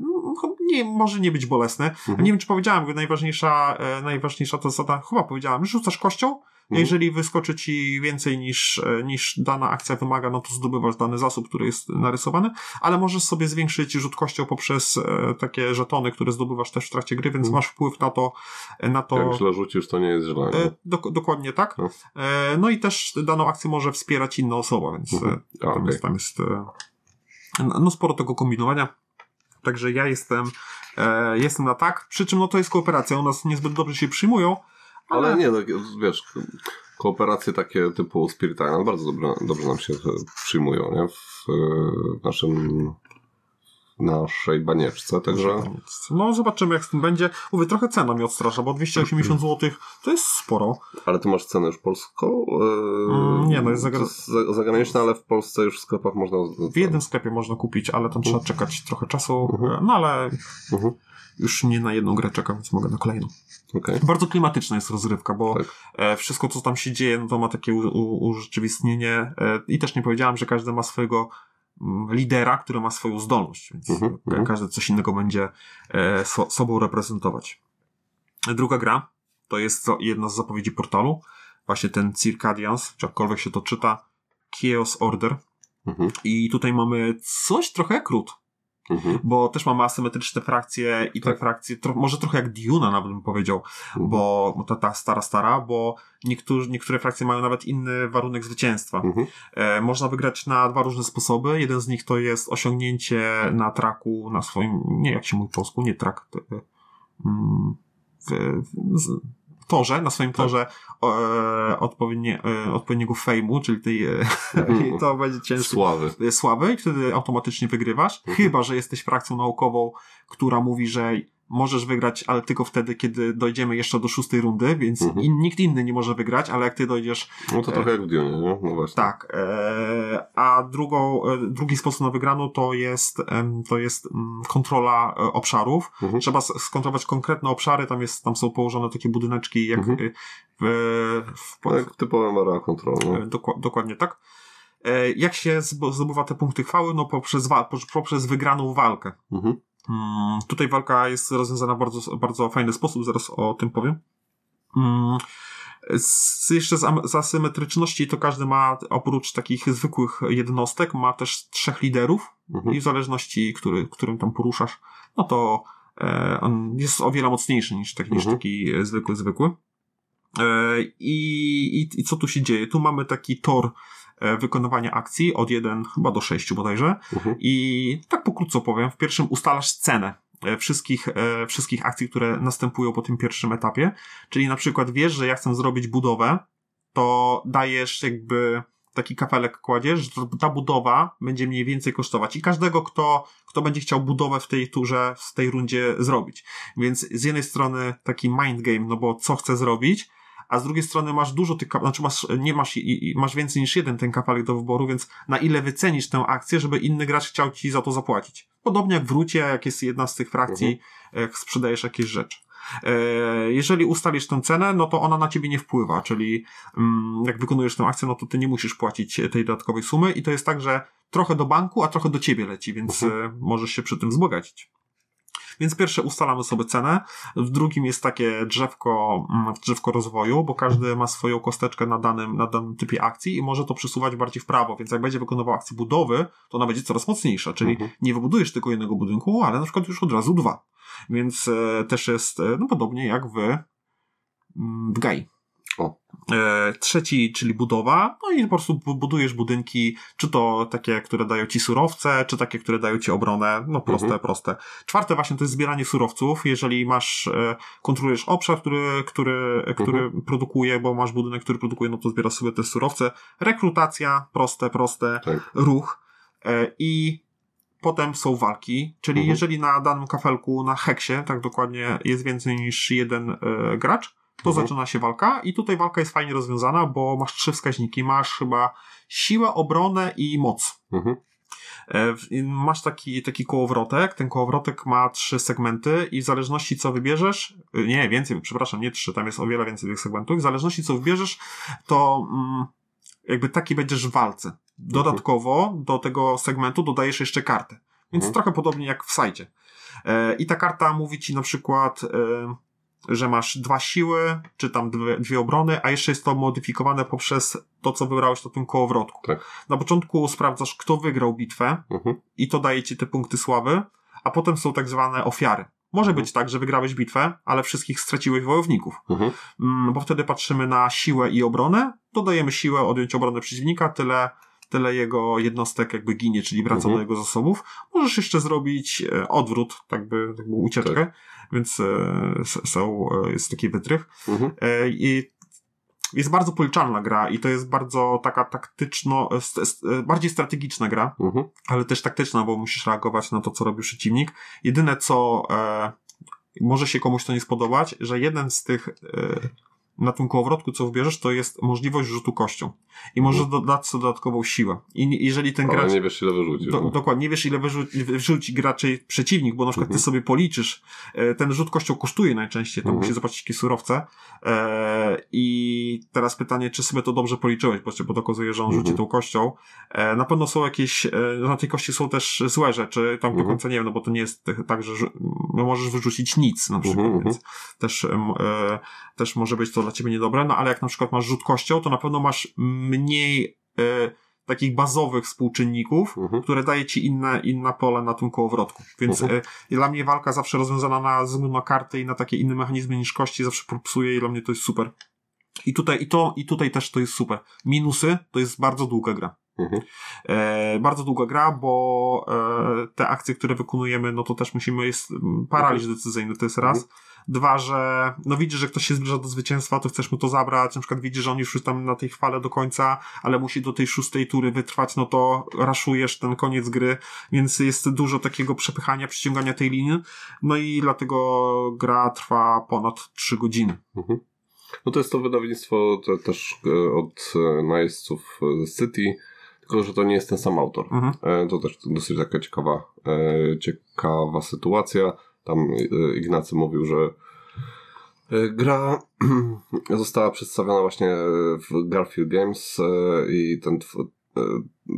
nie, może nie być bolesne. Mhm. Nie wiem, czy powiedziałem, że najważniejsza, e, najważniejsza to zasada, chyba powiedziałem, rzucasz kością, Mhm. jeżeli wyskoczy ci więcej niż, e, niż dana akcja wymaga, no to zdobywasz dany zasób, który jest narysowany, ale możesz sobie zwiększyć rzut kością poprzez e, takie żetony, które zdobywasz też w trakcie gry, więc Mhm. masz wpływ na to, e, na to Jak źle rzucisz, to nie jest źle. e, dok- dokładnie tak. No. E, no i też daną akcję może wspierać inna osoba, więc A, tam, jest, tam jest e, no sporo tego kombinowania. Także ja jestem, e, jestem na tak, przy czym no to jest kooperacja, u nas niezbyt dobrze się przyjmują, ale, Ale nie, tak, wiesz, kooperacje takie typu Spirit Island bardzo dobrze, dobrze nam się e, przyjmują, nie? W, e, w naszym naszej banieczce, także... No zobaczymy jak z tym będzie. Mówię, trochę cena mnie odstrasza, bo 280 zł to jest sporo. Ale ty masz cenę już polską? Mm, nie, no jest, zagra... zagraniczna, ale w Polsce już w sklepach można... W jednym sklepie można kupić, ale tam trzeba czekać trochę czasu, mhm. no ale mhm. już nie na jedną grę czekam, więc mogę na kolejną. Okay. Bardzo klimatyczna jest rozrywka, bo tak. E, wszystko, co tam się dzieje, no to ma takie urzeczywistnienie e, i też nie powiedziałam, że każdy ma swojego lidera, który ma swoją zdolność, więc mm -hmm. każdy coś innego będzie e, so, sobą reprezentować. Druga gra to jest jedna z zapowiedzi portalu, właśnie ten Circadians, czy jakkolwiek się to czyta, Chaos Order. Mm -hmm. I tutaj mamy coś trochę jak Root. Mhm. Bo też mamy asymetryczne frakcje i te tak. frakcje, tro, może trochę jak Duna nawet bym powiedział, mhm. bo ta, ta stara, stara, bo niektórzy, niektóre frakcje mają nawet inny warunek zwycięstwa. Mhm. E, można wygrać na dwa różne sposoby. Jeden z nich to jest osiągnięcie na traku, na swoim, nie jak się mówi po polsku, nie trak, to, mm, w, w, torze, na swoim tak. torze e, odpowiednie, e, odpowiedniego fejmu, czyli tej, e, mhm. to będzie ciężko. Sławy. Sławy i wtedy automatycznie wygrywasz. Mhm. Chyba, że jesteś frakcją naukową, która mówi, że możesz wygrać, ale tylko wtedy, kiedy dojdziemy jeszcze do szóstej rundy, więc mhm. in, nikt inny nie może wygrać, ale jak ty dojdziesz... No to trochę e, jak w Dune, nie? No właśnie. Tak. E, a drugą, e, drugi sposób na wygraną to jest, e, to jest mm, kontrola e, obszarów. Mhm. Trzeba skontrolować konkretne obszary, tam jest, tam są położone takie budyneczki jak mhm. w, w, w, jak typowe Mara Control. No. Doku, dokładnie tak. Jak się zdobywa te punkty chwały? No poprzez, poprzez wygraną walkę. Mhm. Mm, tutaj walka jest rozwiązana w bardzo, bardzo fajny sposób, zaraz o tym powiem. Mm, z, jeszcze z, z asymetryczności to każdy ma, oprócz takich zwykłych jednostek, ma też trzech liderów mhm. i w zależności, który, którym tam poruszasz, no to e, on jest o wiele mocniejszy niż, tak, niż mhm. taki zwykły, zwykły. E, i, i, I co tu się dzieje? Tu mamy taki tor E, wykonywania akcji od 1 chyba do 6 bodajże. Mhm. I tak pokrótce powiem, w pierwszym ustalasz cenę e, wszystkich, e, wszystkich akcji, które następują po tym pierwszym etapie. Czyli na przykład wiesz, że ja chcę zrobić budowę, to dajesz jakby taki kafelek kładziesz, że ta budowa będzie mniej więcej kosztować i każdego, kto, kto będzie chciał budowę w tej turze, w tej rundzie zrobić. Więc z jednej strony taki mind game, no bo co chcę zrobić, a z drugiej strony masz dużo tych, znaczy masz, nie masz, i, i, masz więcej niż jeden ten kapelek do wyboru, więc na ile wycenisz tę akcję, żeby inny gracz chciał ci za to zapłacić. Podobnie jak w Rucie, jak jest jedna z tych frakcji, mhm. jak sprzedajesz jakieś rzeczy. E, jeżeli ustalisz tę cenę, no to ona na ciebie nie wpływa, czyli mm, jak wykonujesz tę akcję, no to ty nie musisz płacić tej dodatkowej sumy i to jest tak, że trochę do banku, a trochę do ciebie leci, więc mhm. E, możesz się przy tym wzbogacić. Więc pierwsze ustalamy sobie cenę, w drugim jest takie drzewko, mm, drzewko rozwoju, bo każdy ma swoją kosteczkę na danym, na danym typie akcji i może to przesuwać bardziej w prawo, więc jak będzie wykonywał akcję budowy, to ona będzie coraz mocniejsza, czyli mhm. nie wybudujesz tylko jednego budynku, ale na przykład już od razu dwa. Więc e, też jest, e, no podobnie jak w, mm, w GAI. E, trzeci, czyli budowa, no i po prostu budujesz budynki, czy to takie, które dają ci surowce, czy takie, które dają ci obronę, no proste, mhm. proste. Czwarte właśnie to jest zbieranie surowców, jeżeli masz, e, kontrolujesz obszar, który, który, który mhm. produkuje, bo masz budynek, który produkuje, no to zbierasz sobie te surowce. Rekrutacja, proste, proste, tak. ruch e, i potem są walki, czyli mhm. jeżeli na danym kafelku, na heksie, tak dokładnie, jest więcej niż jeden gracz, to mhm. zaczyna się walka i tutaj walka jest fajnie rozwiązana, bo masz trzy wskaźniki. Masz chyba siłę, obronę i moc. Mhm. E, masz taki, taki kołowrotek, ten kołowrotek ma trzy segmenty i w zależności co wybierzesz, y, nie, więcej, przepraszam, nie trzy, tam jest o wiele więcej tych segmentów, w zależności co wybierzesz, to mm, jakby taki będziesz w walce. Dodatkowo do tego segmentu dodajesz jeszcze kartę. Więc mhm. trochę podobnie jak w sajcie. E, I ta karta mówi ci na przykład, e, że masz dwa siły, czy tam dwie, dwie obrony, a jeszcze jest to modyfikowane poprzez to, co wybrałeś na tym kołowrotku. Tak. Na początku sprawdzasz, kto wygrał bitwę mhm. i to daje ci te punkty sławy, a potem są tak zwane ofiary. Może mhm. być tak, że wygrałeś bitwę, ale wszystkich straciłeś wojowników. Mm, bo wtedy patrzymy na siłę i obronę, dodajemy siłę, odjąć obronę przeciwnika, tyle, tyle jego jednostek jakby ginie, czyli wraca mhm. do jego zasobów. Możesz jeszcze zrobić e, odwrót, tak by, tak by ucieczkę. Tak więc e, są, e, jest taki wytrych. Mhm. E, I jest bardzo policzalna gra i to jest bardzo taka taktyczno, st- st- bardziej strategiczna gra, Mhm. ale też taktyczna, bo musisz reagować na to, co robi przeciwnik. Jedyne, co e, może się komuś to nie spodobać, że jeden z tych e, na tym kołowrotku, co wybierzesz, to jest możliwość rzutu kością. I możesz dodać sobie dodatkową siłę. I jeżeli ten Ale gracz... nie wiesz ile wyrzucisz. Do, no. dokładnie, nie wiesz ile wyrzuci, wyrzuci graczy przeciwnik, bo na przykład Mhm. ty sobie policzysz, e, ten rzut kością kosztuje najczęściej, to Mhm. musisz zapłacić jakieś surowce e, i teraz pytanie, czy sobie to dobrze policzyłeś, bo, bo to okazuje, że on rzuci Mhm. tą kością. E, na pewno są jakieś, e, na tej kości są też złe rzeczy, tam do Mhm. końca nie wiem, no bo to nie jest tak, że no możesz wyrzucić nic na przykład, Mhm, więc też, e, też może być to dla ciebie niedobre, no ale jak na przykład masz rzut kością, to na pewno masz mniej e, takich bazowych współczynników, Mhm. które daje ci inne, inne pole na tym kołowrotku. Więc Mhm. e, dla mnie walka zawsze rozwiązana na, na karty i na takie inne mechanizmy niż kości zawsze propsuje i dla mnie to jest super. I tutaj, i to, i tutaj też to jest super. Minusy to jest bardzo długa gra. Mhm. E, bardzo długa gra, bo e, te akcje, które wykonujemy, no to też musimy, jest paraliż decyzyjny, to jest raz. Dwa, że no widzisz, że ktoś się zbliża do zwycięstwa, to chcesz mu to zabrać, na przykład widzisz, że on już jest tam na tej chwale do końca, ale musi do tej szóstej tury wytrwać, no to raszujesz ten koniec gry, więc jest dużo takiego przepychania, przyciągania tej linii, no i dlatego gra trwa ponad trzy godziny. Mhm. No to jest to wydawnictwo te, też e, od e, najeźdźców e, z City, tylko że to nie jest ten sam autor. Mhm. E, To też dosyć taka ciekawa, e, ciekawa sytuacja. Tam e, Ignacy mówił, że e, gra została przedstawiona właśnie w Garfield Games e, i ten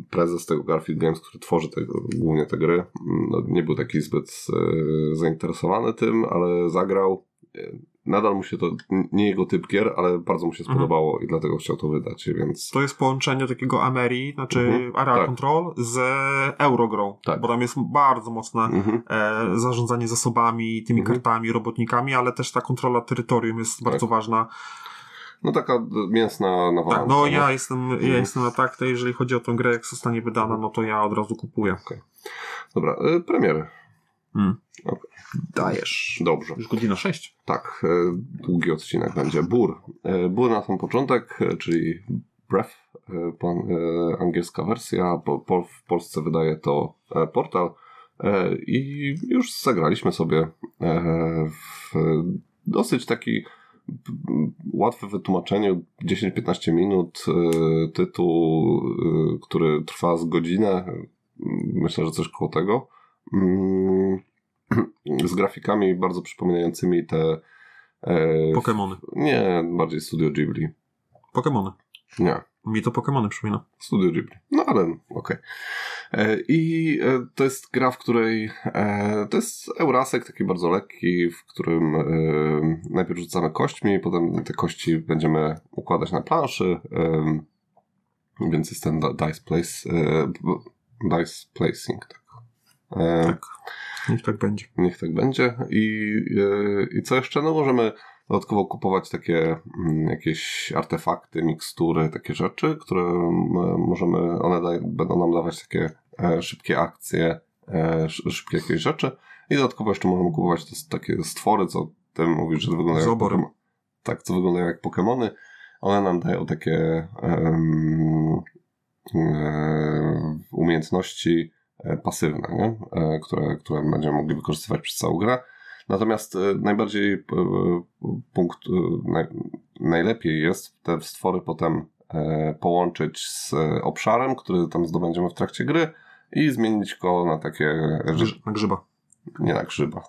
prezes tego Garfield Games, który tworzy tego, głównie te gry, no, nie był taki zbyt zainteresowany tym, ale zagrał. Nadal mu się to, nie jego typ gier, ale bardzo mu się Mhm. spodobało i dlatego chciał to wydać, więc To jest połączenie takiego Ameri, znaczy Mhm, Area tak. Control z Eurogrą, Tak. bo tam jest bardzo mocne mhm. e, zarządzanie zasobami, tymi Mhm. kartami, robotnikami, ale też ta kontrola terytorium jest bardzo ważna. no taka mięsna nawalanka. Tak, no ja jestem, ja Mhm. jestem na tak, jeżeli chodzi o tę grę, jak zostanie wydana, no to ja od razu kupuję. Dobra, e, premiery. Mm. Okej. Dajesz. Dobrze. Już godzina 6. Tak, e, długi odcinek będzie. Bur. E, Bur na sam początek, e, czyli Breath, e, e, angielska wersja. Po, po, w Polsce wydaje to e, portal. E, I już zagraliśmy sobie e, w dosyć taki łatwe w wytłumaczeniu 10-15 minut tytuł, który trwa z godzinę. Myślę, że coś koło tego. Mm, z grafikami bardzo przypominającymi te. E, Pokemony. nie, bardziej Studio Ghibli. Pokemony. Nie, Mi to Pokemony przypomina. Studio Ghibli. No ale okej. E, I e, to jest gra, w której. E, to jest Eurasek taki bardzo lekki, w którym e, najpierw rzucamy kośćmi, potem te kości będziemy układać na planszy. Więc jest ten dice place. E, dice placing, tak. E, Tak. Niech tak będzie. Niech tak będzie. I, e, i co jeszcze? No możemy dodatkowo kupować takie mm, jakieś artefakty, mikstury, takie rzeczy, które możemy, one daj, będą nam dawać takie e, szybkie akcje, sz- szybkie jakieś rzeczy. I dodatkowo jeszcze możemy kupować te, takie stwory, co ty mówisz, że wyglądają jak. Pokemon. Tak, co wyglądają jak Pokemony. One nam dają takie em, e, umiejętności pasywne, nie? E, które, które będziemy mogli wykorzystywać przez całą grę. Natomiast e, najbardziej e, punkt, e, naj, najlepiej jest te stwory potem e, połączyć z e, obszarem, który tam zdobędziemy w trakcie gry i zmienić go na takie Na grzyba. nie na grzyba.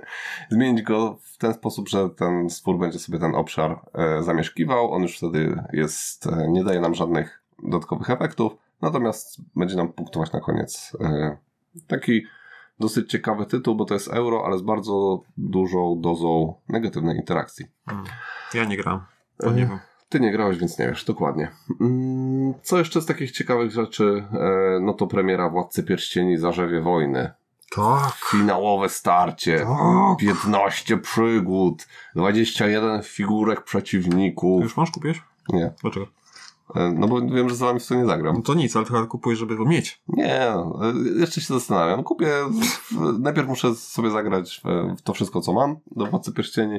Zmienić go w ten sposób, że ten stwór będzie sobie ten obszar e, zamieszkiwał. On już wtedy jest, e, nie daje nam żadnych dodatkowych efektów, natomiast będzie nam punktować na koniec. E, taki dosyć ciekawy tytuł, bo to jest euro, ale z bardzo dużą dozą negatywnej interakcji. Mm. Ja nie gram. To E, nie wiem. Ty nie grałeś, więc nie wiesz, dokładnie. Mm, Co jeszcze z takich ciekawych rzeczy? E, No to premiera Władcy Pierścieni Zarzewie Wojny. Tak. Finałowe starcie. Tak. 15 przygód, 21 figurek przeciwników. Już masz, kupiłeś? Nie. Dlaczego? E, No bo wiem, że z wami w to nie No zagram. to nic, ale tylko kupujesz, żeby to mieć. Nie, e, jeszcze się zastanawiam. Kupię, najpierw muszę sobie zagrać w to wszystko, co mam do Władcy Pierścieni,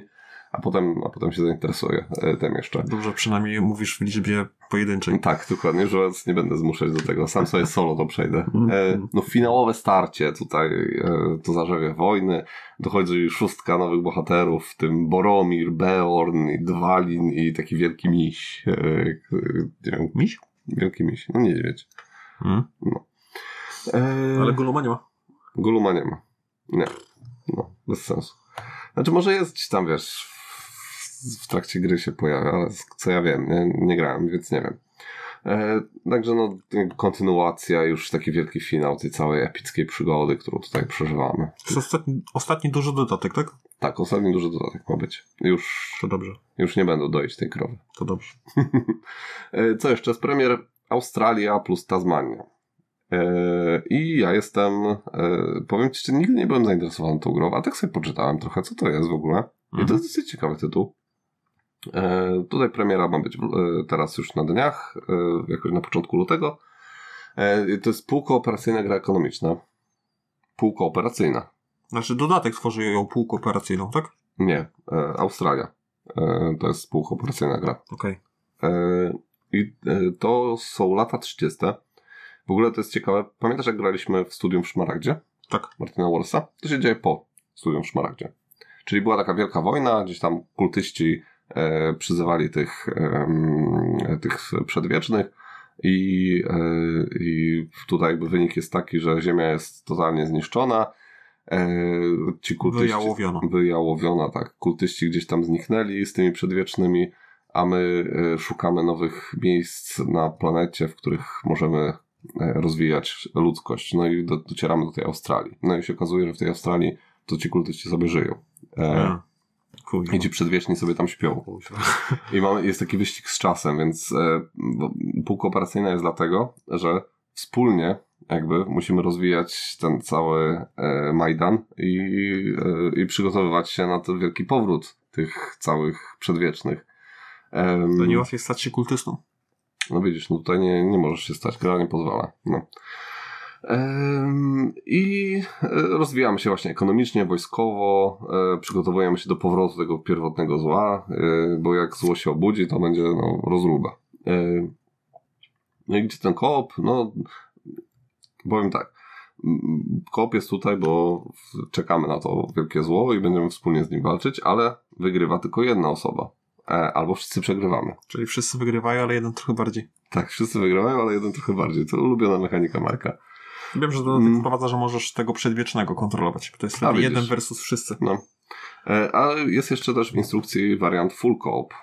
a potem, a potem się zainteresuję e, tym jeszcze. Dobrze, przynajmniej mówisz w liczbie pojedynczej. Tak, dokładnie, że nie będę zmuszać do tego. Sam sobie solo to przejdę. E, Mhm. no finałowe starcie tutaj e, to zarzewie wojny. Dochodzi szóstka nowych bohaterów, w tym Boromir, Beorn, i Dwalin i taki wielki miś. Nie wiem, Miś? wielki miś, no niedźwiedź. Mhm. E, Ale Goluma nie ma. Guluma nie ma. Nie. No, bez sensu. Znaczy może jest tam, wiesz, w, trakcie gry się pojawia, ale co ja wiem, nie, nie grałem, więc nie wiem. E, także no, kontynuacja, już taki wielki finał tej całej epickiej przygody, którą tutaj przeżywamy. To jest ostatni, ostatni duży dodatek, tak? Tak, ostatni duży dodatek ma być. Już, To dobrze, już nie będą doić tej krowy. to dobrze. E, Co jeszcze? Z premier Australia plus Tasmania. E, I ja jestem, e, powiem Ci, że nigdy nie byłem zainteresowany tą grą, a tak sobie poczytałem trochę, co to jest w ogóle. I to Mhm. jest dosyć ciekawy tytuł. E, tutaj premiera ma być e, teraz już na dniach, e, jakoś na początku lutego. To jest półkooperacyjna gra ekonomiczna. Półkooperacyjna. Znaczy dodatek tworzy ją półkooperacyjną, tak? Nie, Australia. To jest półkooperacyjna gra. Okej. E, I to są lata 30. W ogóle to jest ciekawe. Pamiętasz, jak graliśmy w studium w Szmaragdzie? Tak. Martina Wallsa? To się dzieje po studium w Szmaragdzie. Czyli była taka wielka wojna, gdzieś tam kultyści przyzywali tych, tych przedwiecznych i, e, i tutaj jakby wynik jest taki, że Ziemia jest totalnie zniszczona. E, ci kultyści, Wyjałowiona. Wyjałowiona, tak. Kultyści gdzieś tam zniknęli z tymi przedwiecznymi, a my e, szukamy nowych miejsc na planecie, w których możemy e, rozwijać ludzkość. No i do, docieramy do tej Australii. No i się okazuje, że w tej Australii to ci kultyści sobie żyją. E, Kuźwa. I ci przedwieczni sobie tam śpią. I jest taki wyścig z czasem, więc e, półkooperacyjna jest dlatego, że wspólnie jakby musimy rozwijać ten cały e, Majdan i, e, i przygotowywać się na ten wielki powrót tych całych przedwiecznych. To nie łatwiej stać się kultystą. no widzisz, no tutaj nie, nie możesz się stać, gra nie pozwala. No. I e, rozwijamy się właśnie ekonomicznie, wojskowo, e, przygotowujemy się do powrotu tego pierwotnego zła, e, bo jak zło się obudzi, to będzie no, rozruba. No i gdzie ten koop? No, powiem tak. Koop jest tutaj, bo czekamy na to wielkie zło i będziemy wspólnie z nim walczyć, ale wygrywa tylko jedna osoba. Albo wszyscy przegrywamy. Czyli wszyscy wygrywają, ale jeden trochę bardziej. Tak, wszyscy wygrają, ale jeden trochę bardziej. To ulubiona mechanika Marka. Wiem, że dodatek Mm. wprowadza, że możesz tego przedwiecznego kontrolować. To jest A, wtedy jeden versus wszyscy. No. E, Ale jest jeszcze też w instrukcji wariant full co-op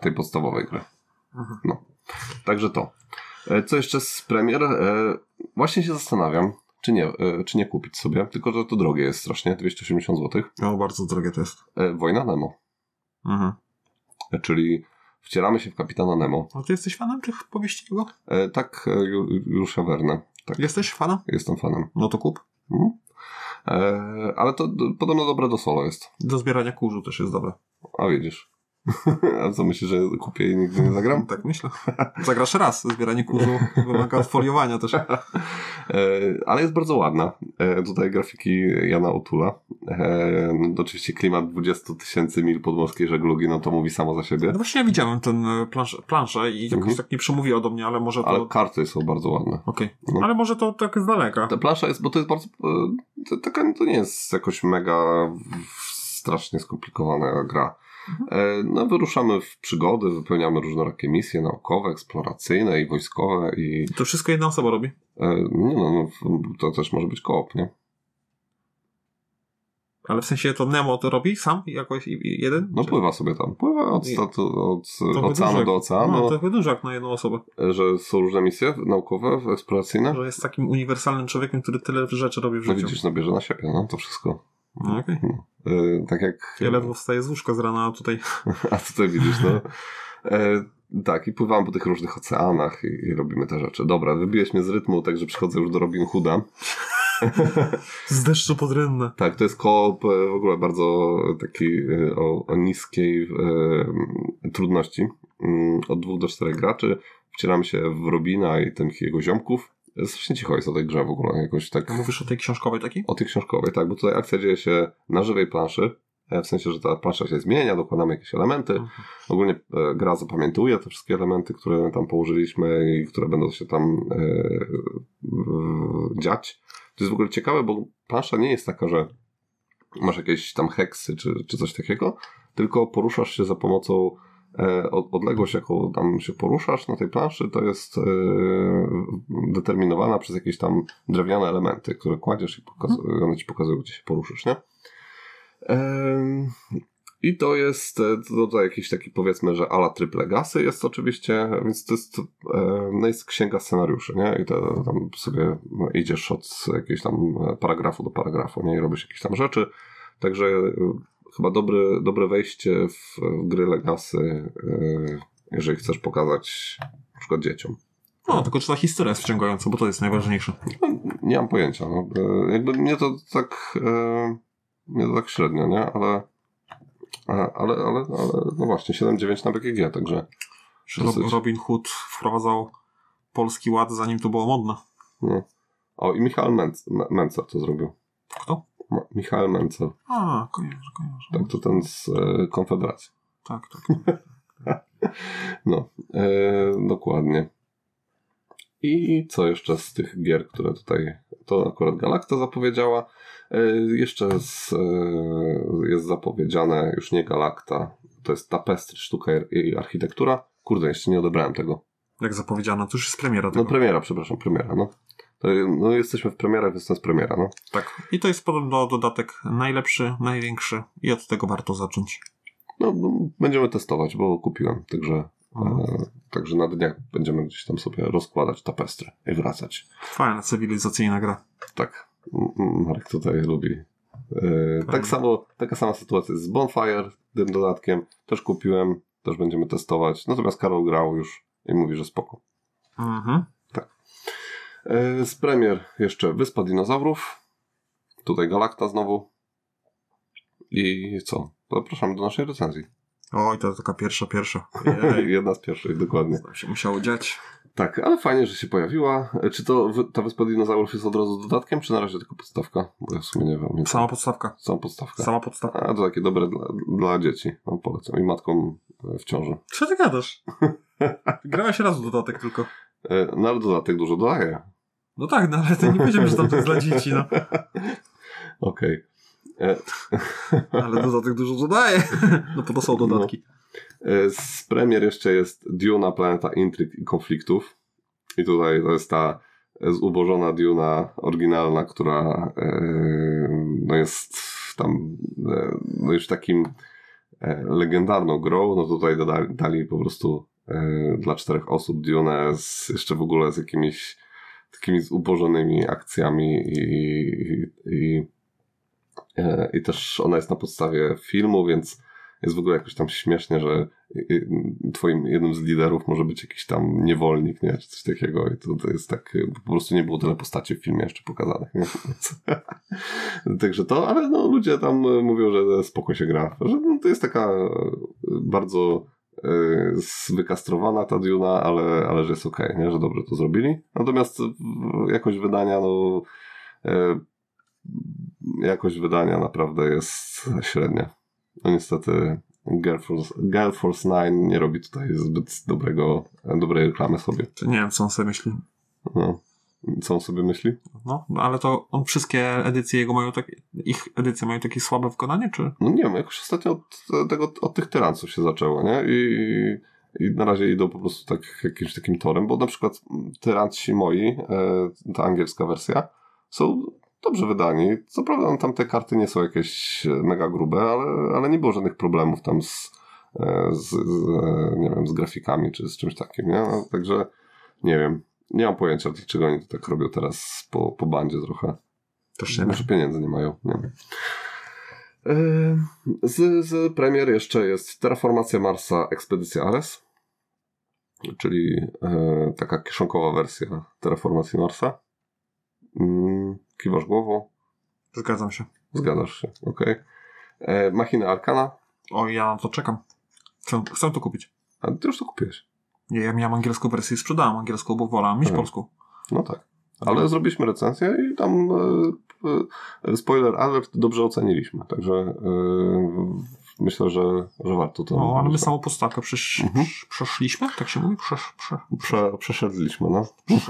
tej podstawowej gry. Mhm. No. Także to. E, Co jeszcze z premier? E, Właśnie się zastanawiam, czy nie, czy nie kupić sobie, tylko że to drogie jest strasznie, 280 zł. No, bardzo drogie to jest. Wojna Nemo, Mhm. Czyli wcielamy się w kapitana Nemo. A ty jesteś fanem tych powieści jego? Tak, Ju- Juliusza Verne. Tak, Jesteś fanem? jestem fanem. No to kup. Mhm. E, Ale to podobno dobre do solo jest. Do zbierania kurzu też jest dobre. A widzisz. A co myślisz, że kupię i nigdy nie zagram? Tak myślę. Zagrasz raz. Zbieranie kurzu wymaga odfoliowania też. E, ale jest bardzo ładna. E, tutaj grafiki Jana Otula. E, no, oczywiście klimat 20 tysięcy mil podmorskiej żeglugi, no to mówi samo za siebie. No właśnie ja widziałem ten e, plansz, planszę i jakoś Mhm. tak nie przemówiło do mnie, ale może to... Ale Okej. karty są bardzo ładne. No. Ale może to tak z daleka. Ta plansza jest, bo to jest bardzo, to, to nie jest jakoś mega strasznie skomplikowana gra. Mhm. E, no, wyruszamy w przygody, wypełniamy różnorakie misje naukowe, eksploracyjne i wojskowe i To wszystko jedna osoba robi. e, nie no, no, to też może być koop, nie? Ale w sensie to Nemo to robi sam jakoś jeden? No Czy- pływa sobie tam. Pływa od, statu, od oceanu do oceanu, No, dużo jak na jedną osobę. że są różne misje naukowe, eksploracyjne. Że jest takim uniwersalnym człowiekiem, który tyle rzeczy robi w No życiu. widzisz, no bierze na siebie, no to wszystko. No, okej. E, tak jak... Ja ledwo wstaję z łóżka z rana, a tutaj... A tutaj widzisz, no. E, tak, i pływamy po tych różnych oceanach i, i robimy te rzeczy. Dobra, wybiłeś mnie z rytmu, także przechodzę już do Robin Hooda. Z deszczu pod. Tak, to jest koop e, w ogóle bardzo taki o, o niskiej trudności. Mm, Od dwóch do czterech graczy. Wcieramy się w Robina i tych jego ziomków. Strasznie cicho jest o tej grze w ogóle, jakoś tak... Mówisz o tej książkowej takiej? O tej książkowej, tak, bo tutaj akcja dzieje się na żywej planszy. e, w sensie, że ta plansza się zmienia, dokładamy jakieś elementy. Mhm. Ogólnie e, gra zapamiętuje te wszystkie elementy, które tam położyliśmy i które będą się tam e, dziać. To jest w ogóle ciekawe, bo plansza nie jest taka, że masz jakieś tam heksy czy, czy coś takiego, tylko poruszasz się za pomocą odległość, jaką tam się poruszasz na tej planszy, to jest e, determinowana przez jakieś tam drewniane elementy, które kładziesz i pokaz- one ci pokazują, gdzie się poruszysz, nie? I to jest e, to jakiś taki powiedzmy, że ala tryb legacy jest oczywiście, więc to jest, e, no jest księga scenariuszy, nie? I to tam sobie no, idziesz od jakiegoś tam paragrafu do paragrafu, nie? I robisz jakieś tam rzeczy. Także e, chyba dobry, dobre wejście w, w gry legacy, e, jeżeli chcesz pokazać na przykład dzieciom. No, tylko czy ta historia jest wciągająca, bo to jest najważniejsze. No, nie mam pojęcia. No. E, Jakby mnie to tak e, mnie to tak średnio, nie? Ale ale, ale, ale no właśnie, 7-9 na BGG, także Dosyć. Robin Hood wprowadzał polski ład, zanim to było modne. no. O, i Michał Menc, Mencer to zrobił. Kto? Michał Mencer, A, kojarzę, kojarzę. tak, to ten z e, Konfederacji. tak, tak. No, e, dokładnie. I co jeszcze z tych gier, które tutaj, to akurat Galacta zapowiedziała. E, jeszcze z, e, jest zapowiedziane już nie Galacta, to jest Tapestry, sztuka i architektura. Kurde, jeszcze nie odebrałem tego. Jak zapowiedziano, to już jest premiera No tego. premiera, przepraszam, premiera, no. To, no jesteśmy w premierach, więc to jest premiera, no. tak. I to jest podobno dodatek najlepszy, największy i od tego warto zacząć. No, będziemy testować, bo kupiłem, także, Mhm. e, także na dniach będziemy gdzieś tam sobie rozkładać tapestry i wracać. Fajna, cywilizacyjna gra. Tak, Marek tutaj lubi. E, tak samo, taka sama sytuacja jest z Bonfire, tym dodatkiem. Też kupiłem, też będziemy testować. Natomiast Karol grał już i mówi, że spoko. Mhm. E, z premier jeszcze Wyspa Dinozaurów. Tutaj Galakta znowu. I co? Zapraszam do naszej recenzji. Oj, to taka pierwsza, pierwsza. Jedna z pierwszych, dokładnie. tam się musiało dziać. Tak, ale fajnie, że się pojawiła. E, Czy to ta Wyspa Dinozaurów jest od razu dodatkiem, czy na razie tylko podstawka? Bo ja w sumie nie wiem. Sama podstawka. Sama podstawka. Sama podstawka. A, to takie dobre dla, dla dzieci. No, polecam. I matkom e, w ciąży. Co ty gadasz? Grałeś raz w dodatek tylko. No ale dodatek dużo daje. No tak, no ale to nie powiedziałem, że tam to jest dla dzieci, no. Okej. E, Ale dodatek dużo dodaje. No po to są dodatki. E, Z premier jeszcze jest Duna, Planeta Intryg i Konfliktów. I tutaj to jest ta zubożona Duna oryginalna, która e, no jest tam no już takim legendarną grą. No tutaj dodali, dali po prostu dla czterech osób Dune z, jeszcze w ogóle z jakimiś takimi zubożonymi akcjami i, i, i, e, i też ona jest na podstawie filmu, więc jest w ogóle jakoś tam śmiesznie, że twoim jednym z liderów może być jakiś tam niewolnik, nie? Czy coś takiego. I to, to jest tak, po prostu nie było tyle postaci w filmie jeszcze pokazanych, Także to, ale no ludzie tam mówią, że spoko się gra. Że no, to jest taka bardzo wykastrowana ta Duna, ale, ale że jest okej, nie? Że dobrze to zrobili. Natomiast y, jakość wydania, no y, jakość wydania naprawdę jest średnia. No niestety Girl Force, Girl Force 9 nie robi tutaj zbyt dobrego, dobrej reklamy sobie. Nie wiem, co on sobie myśli. No. Co on sobie myśli? No, no, ale to on wszystkie edycje jego mają takie, ich edycje mają takie słabe wykonanie, czy? No nie wiem, jakoś ostatnio od, tego, od tych tyranców się zaczęło, nie? I, I na razie idą po prostu tak jakimś takim torem, bo na przykład tyranci moi, e, ta angielska wersja, są dobrze wydani. Co prawda tam te karty nie są jakieś mega grube, ale, ale nie było żadnych problemów tam z, e, z, z e, nie wiem, z grafikami czy z czymś takim, nie? No, także nie wiem. Nie mam pojęcia, dlaczego oni to tak robią teraz po, po bandzie trochę. Też nie Może pieniędzy nie mają. Nie wiem. Yy, Z, z premier jeszcze jest Terraformacja Marsa Ekspedycja Ares, czyli e, taka kieszonkowa wersja Terraformacji Marsa. Mm, kiwasz głową, Zgadzam się. zgadzasz się, ok. E, Machina Arkana, O, ja na to czekam. Chcę, chcę to kupić. a ty już to kupiłeś. Nie, ja miałem angielską wersję i sprzedałem angielską, bo wolałem mieć Mhm. polską. No tak. Ale zrobiliśmy recenzję i tam y, spoiler alert, dobrze oceniliśmy, także y, myślę, że, że warto to. No, ale my samą postawkę przesz, mhm. przeszliśmy? Tak się mówi? Przesz, prze... Prze, przeszedliśmy, no.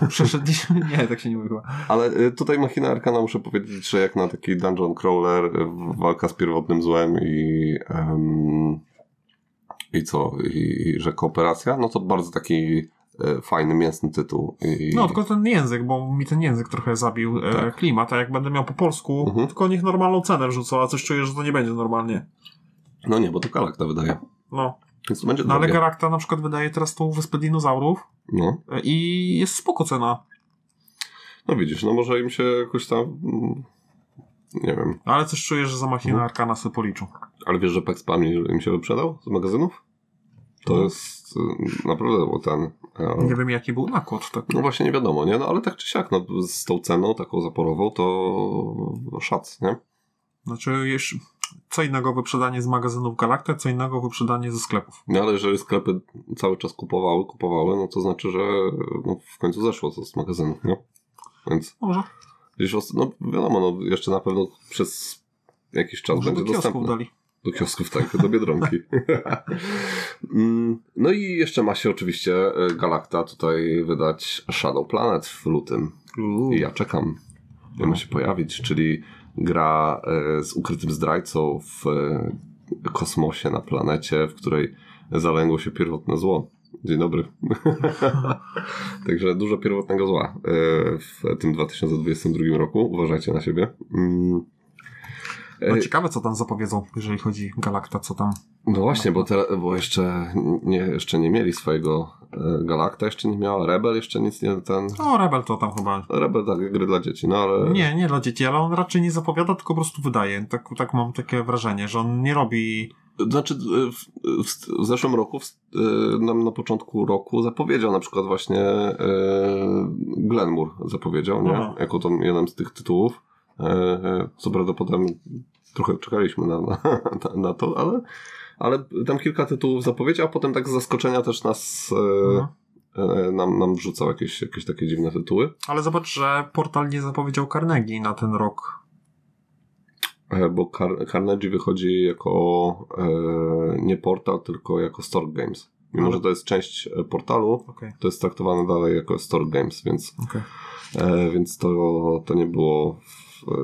Przeszedliśmy? Nie, tak się nie mówi chyba. Ale y, tutaj Machina Arkana muszę powiedzieć, że jak na taki dungeon crawler, y, walka z pierwotnym złem i um, i co? I, I, że kooperacja, no to bardzo taki e, fajny, mięsny tytuł. I... No, tylko ten język, bo mi ten język trochę zabił e, tak. klimat, a jak będę miał po polsku, mhm. tylko niech normalną cenę wrzucą, a coś czuję, że to nie będzie normalnie. No nie, bo to Galakta wydaje. No. Więc to będzie no, ale Galakta na przykład wydaje teraz tą Wyspę Dinozaurów no. i jest spoko cena. No widzisz, no może im się jakoś tam... Nie wiem. Ale coś czuję, że za machinę mhm. Arkana sobie policzą. Ale wiesz, że Pax Pamni im się wyprzedał z magazynów? To no. jest y, naprawdę było ten... Ja... Nie wiem, jaki był nakład. Tak. No właśnie nie wiadomo, nie? No ale tak czy siak, no, z tą ceną taką zaporową, to szac, nie? Znaczy, jeszcze co innego wyprzedanie z magazynów Galacta, co innego wyprzedanie ze sklepów. No ale jeżeli sklepy cały czas kupowały, kupowały, no to znaczy, że no, w końcu zeszło to z magazynów, nie? Więc... Może. Gdzieś, no wiadomo, no jeszcze na pewno przez jakiś czas Może będzie do dostępne. dali. Do kiosków, tak, do Biedronki. Mm, no i jeszcze ma się oczywiście e, Galacta tutaj wydać Shadow Planet w lutym. I ja czekam. Nie ma się pojawić, czyli gra e, z ukrytym zdrajcą w e, kosmosie na planecie, w której zalęgło się pierwotne zło. Dzień dobry. Także dużo pierwotnego zła w tym 2022 roku. Uważajcie na siebie. No ciekawe, co tam zapowiedzą, jeżeli chodzi Galakta, co tam. No właśnie, bo, te, bo jeszcze, nie, jeszcze nie mieli swojego e, Galakta, jeszcze nie miała Rebel, jeszcze nic nie ten. No, Rebel to tam chyba. Rebel tak, gry dla dzieci, no ale. Nie, nie dla dzieci, ale on raczej nie zapowiada, tylko po prostu wydaje. Tak, tak mam takie wrażenie, że on nie robi. Znaczy, e, w, w, w zeszłym roku, w, e, na, na początku roku zapowiedział na przykład właśnie e, Glenmore zapowiedział, nie? Aha. Jako tam jeden z tych tytułów. E, co prawda potem trochę czekaliśmy na, na, na to, ale, ale tam kilka tytułów zapowiedzi, a potem tak z zaskoczenia też nas e, nam, nam wrzucał jakieś, jakieś takie dziwne tytuły. Ale zobacz, że portal nie zapowiedział Carnegie na ten rok. Bo Car Carnegie wychodzi jako e, nie portal, tylko jako Store Games. Mimo, Ale... że to jest część portalu, okay. to jest traktowane dalej jako Store Games, więc, okay. e, więc to, to nie było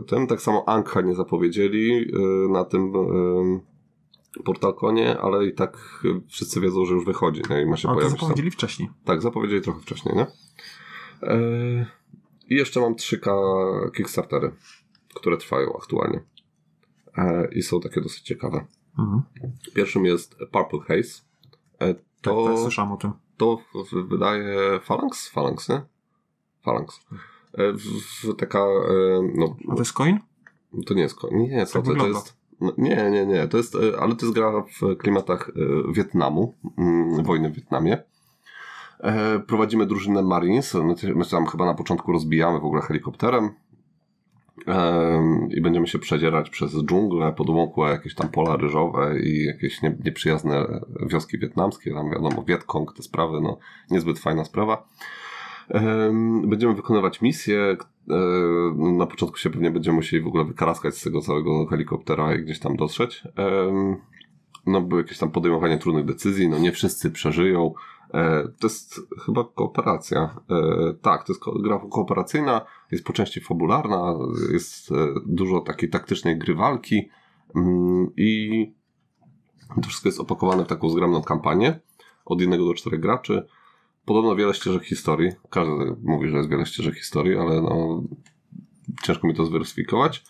tym. Tak samo Anka nie zapowiedzieli y, na tym y, portalkonie, ale i tak wszyscy wiedzą, że już wychodzi. No i ma się ale pojawić. to zapowiedzieli tam. wcześniej. Tak, zapowiedzieli trochę wcześniej, nie? E, I jeszcze mam 3K Kickstartery, które trwają aktualnie. E, I są takie dosyć ciekawe. Mhm. Pierwszym jest Purple Haze. E, to, tak, tak, słyszałem o tym. To wydaje Phalanx? Phalanx, nie? Phalanx. E, w, taka, e, no... A to jest coin? To nie jest coin. Nie, nie, co tak to, to jest... No, nie, nie, nie. To jest, e, ale to jest gra w klimatach Wietnamu, mm, wojny w Wietnamie. Prowadzimy drużynę Marines. My tam chyba na początku rozbijamy w ogóle helikopterem i będziemy się przedzierać przez dżunglę, podłąkłe jakieś tam pola ryżowe i jakieś nieprzyjazne wioski wietnamskie, tam wiadomo, Wietkong, te sprawy, no niezbyt fajna sprawa. Będziemy wykonywać misje. Na początku się pewnie będziemy musieli w ogóle wykaraskać z tego całego helikoptera i gdzieś tam dotrzeć. No, były jakieś tam podejmowanie trudnych decyzji, no nie wszyscy przeżyją. E, to jest chyba kooperacja. E, tak, to jest gra kooperacyjna, jest po części fabularna, jest e, dużo takiej taktycznej gry walki mm, i to wszystko jest opakowane w taką zgromną kampanię od jednego do czterech graczy. Podobno wiele ścieżek historii. Każdy mówi, że jest wiele ścieżek historii, ale no, ciężko mi to zweryfikować.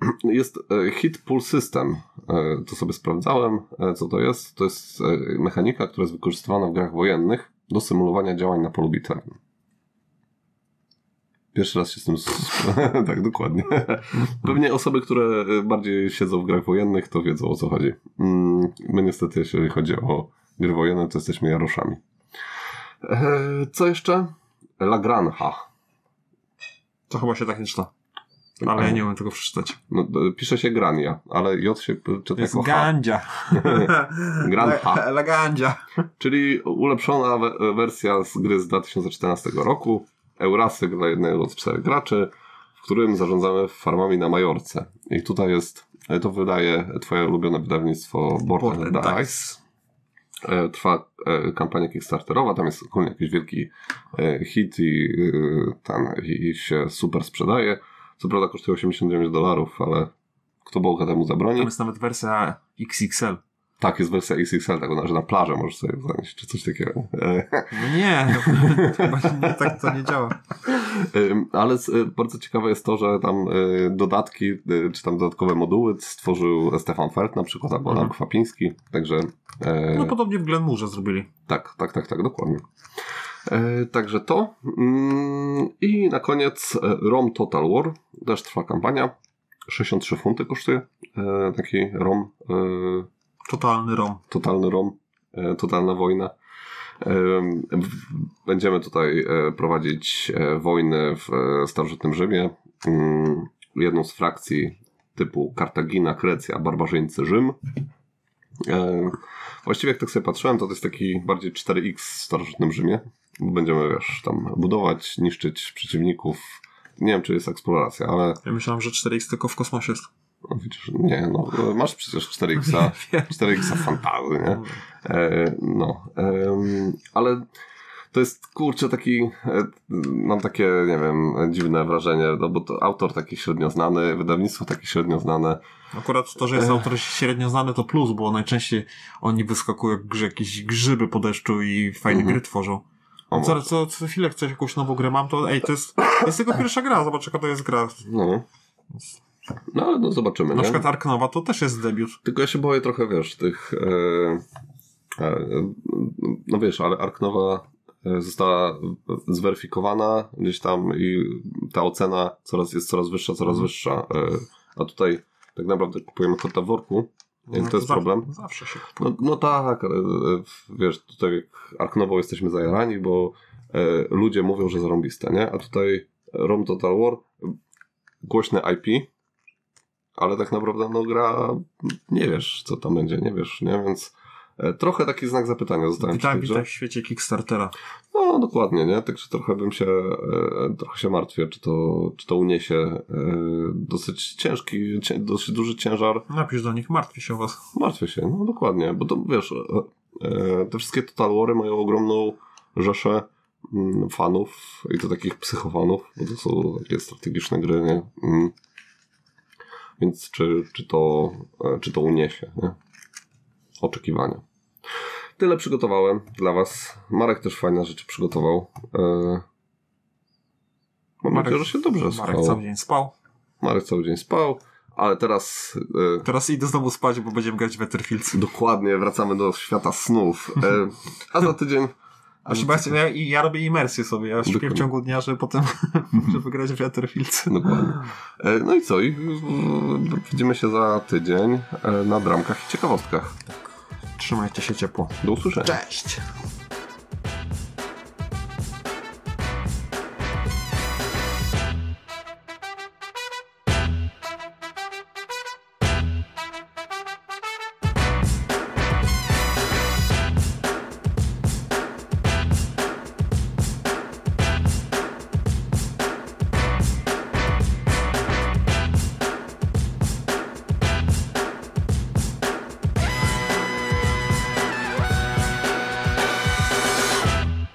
Jest e, Hit Pull System. E, to sobie sprawdzałem, e, co to jest. To jest mechanika, która jest wykorzystywana w grach wojennych do symulowania działań na polu bitewnym. Pierwszy raz się z tym. tak, dokładnie. Pewnie osoby, które bardziej siedzą w grach wojennych, to wiedzą o co chodzi. Mm, my niestety, jeżeli chodzi o gry wojenne, to jesteśmy Jaroszami. Co jeszcze? La Granja. To chyba się tak nie czyta. Ale ja nie umiem tego przeczytać. No, pisze się Grania, ale J się czyta Jest jako Gandzia. Granja. La Gandzia. Czyli ulepszona wersja z gry z 2014 roku. Eurasy dla jednego z czterech graczy. w którym zarządzamy farmami na Majorce. I tutaj jest, to wydaje twoje ulubione wydawnictwo Border Border Dice. E, Trwa e, kampania Kickstarterowa, tam jest ogólnie jakiś wielki e, hit i, e, ten, i się super sprzedaje. Co prawda kosztuje 89 dolarów, ale kto Boga temu zabroni? Tam jest nawet wersja XXL. Tak, jest wersja XXL, tak, że na plażę możesz sobie zanieść, czy coś takiego. E, No nie, nie, tak to nie działa. Ale y, bardzo ciekawe jest to, że tam y, dodatki, y, czy tam dodatkowe moduły stworzył Stefan Feld na przykład, albo Mhm. Adam Kwapiński, także e, No podobnie w Glenmurze zrobili. tak, tak, tak, tak, dokładnie. E, także to. Mm, I na koniec e, ROM Total War, też trwa kampania. 63 funty kosztuje e, taki ROM, e, Totalny rom. totalny ROM, e, totalna wojna. E, Będziemy tutaj e, prowadzić wojny w starożytnym Rzymie. Mm, Jedną z frakcji typu Kartagina, Krecja, barbarzyńcy Rzym. Właściwie jak tak sobie patrzyłem, to to jest taki bardziej 4X w starożytnym Rzymie. Będziemy, wiesz, tam budować, niszczyć przeciwników. Nie wiem, czy jest eksploracja, ale Ja myślałem, że 4X tylko w kosmosie jest. No, widzisz, nie, no, masz przecież 4X, 4X fantazy, nie? E, no, em, ale to jest kurczę taki, e, mam takie, nie wiem, dziwne wrażenie, no bo to autor taki średnio znany, wydawnictwo takie średnio znane. Akurat to, że jest autor średnio znany to plus, bo najczęściej oni wyskakują jak grze, jakieś grzyby po deszczu i fajne Mhm. gry tworzą. Co, co, co chwilę chcesz jakąś nową grę mam, to ej, to jest, to jest jego pierwsza gra, zobacz jaka to jest gra. No, no ale no zobaczymy, Na nie? przykład Ark Nova to też jest debiut. Tylko ja się boję trochę, wiesz, tych, e, e, no wiesz, ale Arknowa e, została zweryfikowana gdzieś tam i ta ocena coraz, jest coraz wyższa, coraz Mhm. wyższa. E, a tutaj tak naprawdę kupujemy kota w worku. No to jest zawsze- problem. Zawsze się kupuje. No, no tak, e, wiesz, tutaj Arknową jesteśmy zajarani, bo e, ludzie mówią, że zarąbiste, nie? A tutaj Rom Total War, głośne IP, ale tak naprawdę no gra, nie wiesz co tam będzie, nie wiesz, nie? Więc e, trochę taki znak zapytania zostałem Witam, witam w świecie Kickstartera. No dokładnie, nie? Także trochę bym się, e, trochę się martwię, czy to, czy to uniesie e, dosyć ciężki, cię, dosyć duży ciężar Napisz do nich, martwię się o was. Martwię się, no dokładnie, bo to wiesz, e, e, te wszystkie Total Wary mają ogromną rzeszę mm, fanów i to takich psychofanów, bo to są takie strategiczne gry, nie? Więc czy, czy, to, e, czy to uniesie, nie? Oczekiwania. Tyle przygotowałem dla was. Marek też fajne rzeczy przygotował. E, Mam nadzieję, że się dobrze Marek słuchało. cały dzień spał. Marek cały dzień spał, ale teraz e, Teraz idę znowu spać, bo będziemy grać w Etherfields. Dokładnie, wracamy do świata snów. E, a za tydzień. A bardzo, ja, ja robię imersję sobie. Ja śpię w ciągu dnia, żeby potem żeby grać w Etherfields. Dokładnie. E, no i co? I, widzimy się za tydzień e, na dramkach i ciekawostkach. Trzymajcie się ciepło. Do usłyszenia. Cześć!